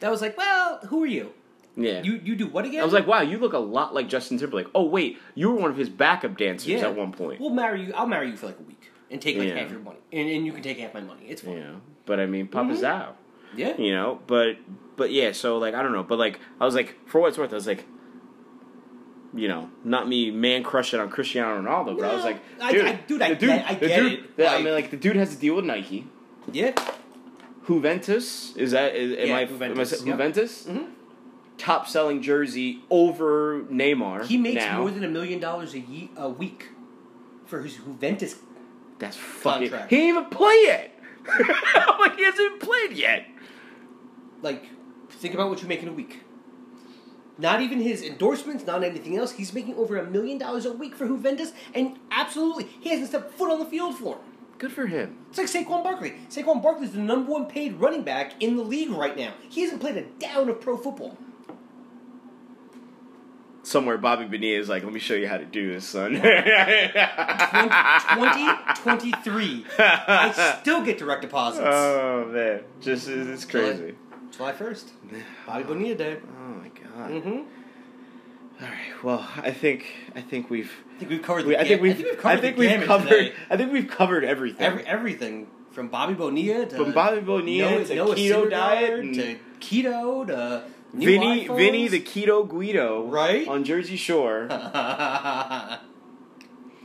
That was like, well, who are you? Yeah. You you do what again? I was like, "Wow, you look a lot like Justin Timberlake." Oh wait, you were one of his backup dancers yeah. at one point. We'll marry you. I'll marry you for like a week and take like Yeah. half your money, and, and you can take half my money. It's fine. know, but I mean, Papa's Mhm. out. Yeah. You know, but but yeah, so like I don't know, but like I was like, for what it's worth, I was like, you know, not me man crushing on Cristiano Ronaldo, but I was like, I- dude, I- dude, I the dude, get- I the get dude, it, the- I mean, like the dude has to deal with Nike. Yeah. Juventus is that? Is, am Yeah, I? Juventus, Am I. Juventus? Mhm. Top selling jersey over Neymar. He makes now. more than a million dollars a ye- a week for his Juventus. That's fucking. contract. He didn't even play yet. I'm like he hasn't even played yet. Like, think about what you make in a week. Not even his endorsements, not anything else. He's making over a million dollars a week for Juventus, and absolutely, he hasn't stepped foot on the field for him. Good for him. It's like Saquon Barkley. Saquon Barkley is the number one paid running back in the league right now. He hasn't played a down of pro football. Somewhere Bobby Bonilla is like, let me show you how to do this, son. 2023. I still get direct deposits. oh man, just it's it's crazy. July 1st. Bobby Bonilla Day. Oh my god. Mm-hmm. All right. Well, I think I think we've I think we've covered the we, I think we've I think we've covered, I think we've covered today. I think we've covered everything. Every, everything from Bobby Bonilla to From Bobby Bonilla Noah, to Noah keto diet to keto to new Vinny iPhones. Vinny the Keto Guido Right? on Jersey Shore,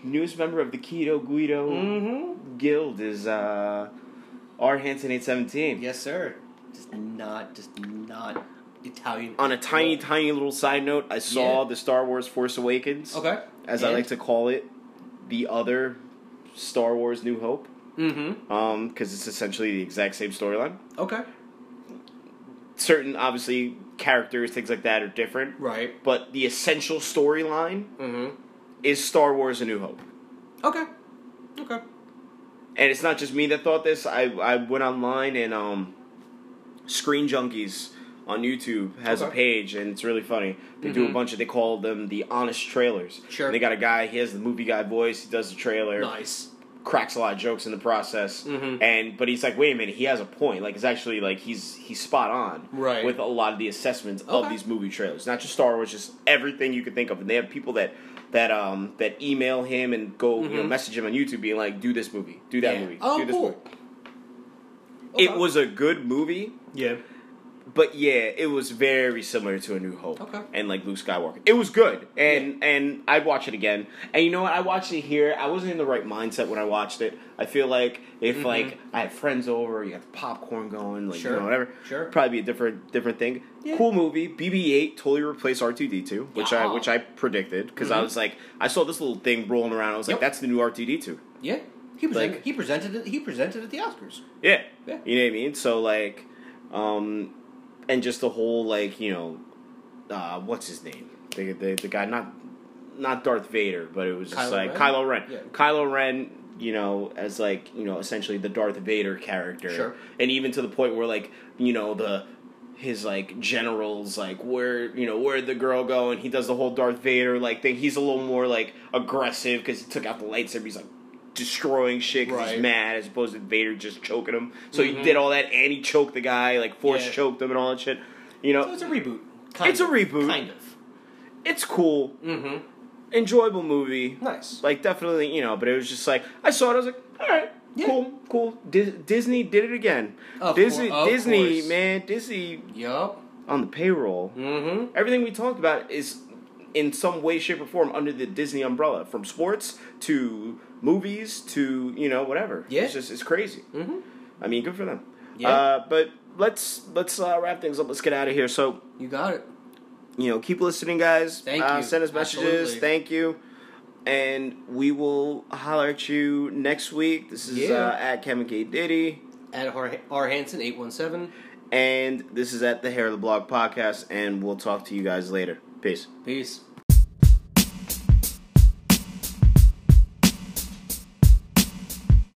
newest member of the Keto Guido mm-hmm. Guild is uh, R Hanson eight seventeen. Yes, sir. Just not, just not Italian. On a tiny, all. tiny little side note, I saw Yeah. the Star Wars Force Awakens, Okay. as I like to call it, the other Star Wars New Hope, Mm-hmm. um, because it's essentially the exact same storyline. Okay. Certain, obviously, characters, things like that are different, Right. but the essential storyline Mm-hmm. is Star Wars: A New Hope. Okay. Okay. And it's not just me that thought this. I I went online and um, Screen Junkies on YouTube has a page, and it's really funny. They do a Mhm. bunch of they call them the honest trailers. Sure. And they got a guy. He has the movie guy voice. He does the trailer. Nice. Cracks a lot of jokes in the process. Mhm. And but he's like, wait a minute. He has a point. Like it's actually like he's he's spot on. Right. With a lot of the assessments of these movie trailers, not just Star Wars, just everything you could think of. And they have people that. That um that email him and go you know Mhm. message him on YouTube being like do this movie do that Yeah. movie Oh, do this cool. movie it was a good movie, Yeah. but yeah, it was very similar to A New Hope. Okay. And like Luke Skywalker, it was good, and and I'd watch it again. And you know what? I watched it here. I wasn't in the right mindset when I watched it. I feel like if Mhm. like I had friends over, you the popcorn going, like Sure. you know whatever. Sure. Probably be a different different thing. Yeah. Cool movie. BB-8 totally replaced R2D2, which I which I predicted because I Mhm. was like I saw this little thing rolling around. I was like, Yep. that's the new R2D2. Yeah. He presented. Like- he presented it. He presented at the Oscars. Yeah. Yeah. You know what I mean? So like, um, and just the whole like you know, uh, what's his name? The the, the guy not not Darth Vader, but it was just Kylo like Ren? Kylo Ren. Yeah. Kylo Ren. You know, as like you know, essentially the Darth Vader character, Sure. and even to the point where like you know the his like generals like where you know where'd the girl go and he does the whole Darth Vader like thing. He's a little more like aggressive because he took out the lightsaber. He's like destroying shit 'cause Right. he's mad as opposed to Vader just choking him. So Mhm. he did all that and he choked the guy, like force Yeah. choked him and all that shit. You know, So it's a reboot. It's a reboot. Kind of. it's cool, Mm-hmm. enjoyable movie. Nice. Like definitely, you know, but it was just like I saw it. I was like, all right, Yeah. cool, cool. Dis- Disney did it again. Of Disney, of Disney, man, Disney Yup. on the payroll. Mm-hmm. Everything we talked about is in some way, shape, or form under the Disney umbrella, from sports to movies to you know whatever. Yeah. it's just it's crazy. Mm-hmm. I mean, good for them. Yeah. Uh, but let's let's uh, wrap things up. Let's get out of here. So You got it. you know, keep listening, guys. Thank uh, you. Send us messages. Absolutely. Thank you. And we will holler at you next week. This is Yeah. uh, at Kevin K Diddy, At R, R Hanson eight one seven. and this is at the Hair of the Blog podcast. And we'll talk to you guys later. Peace. Peace.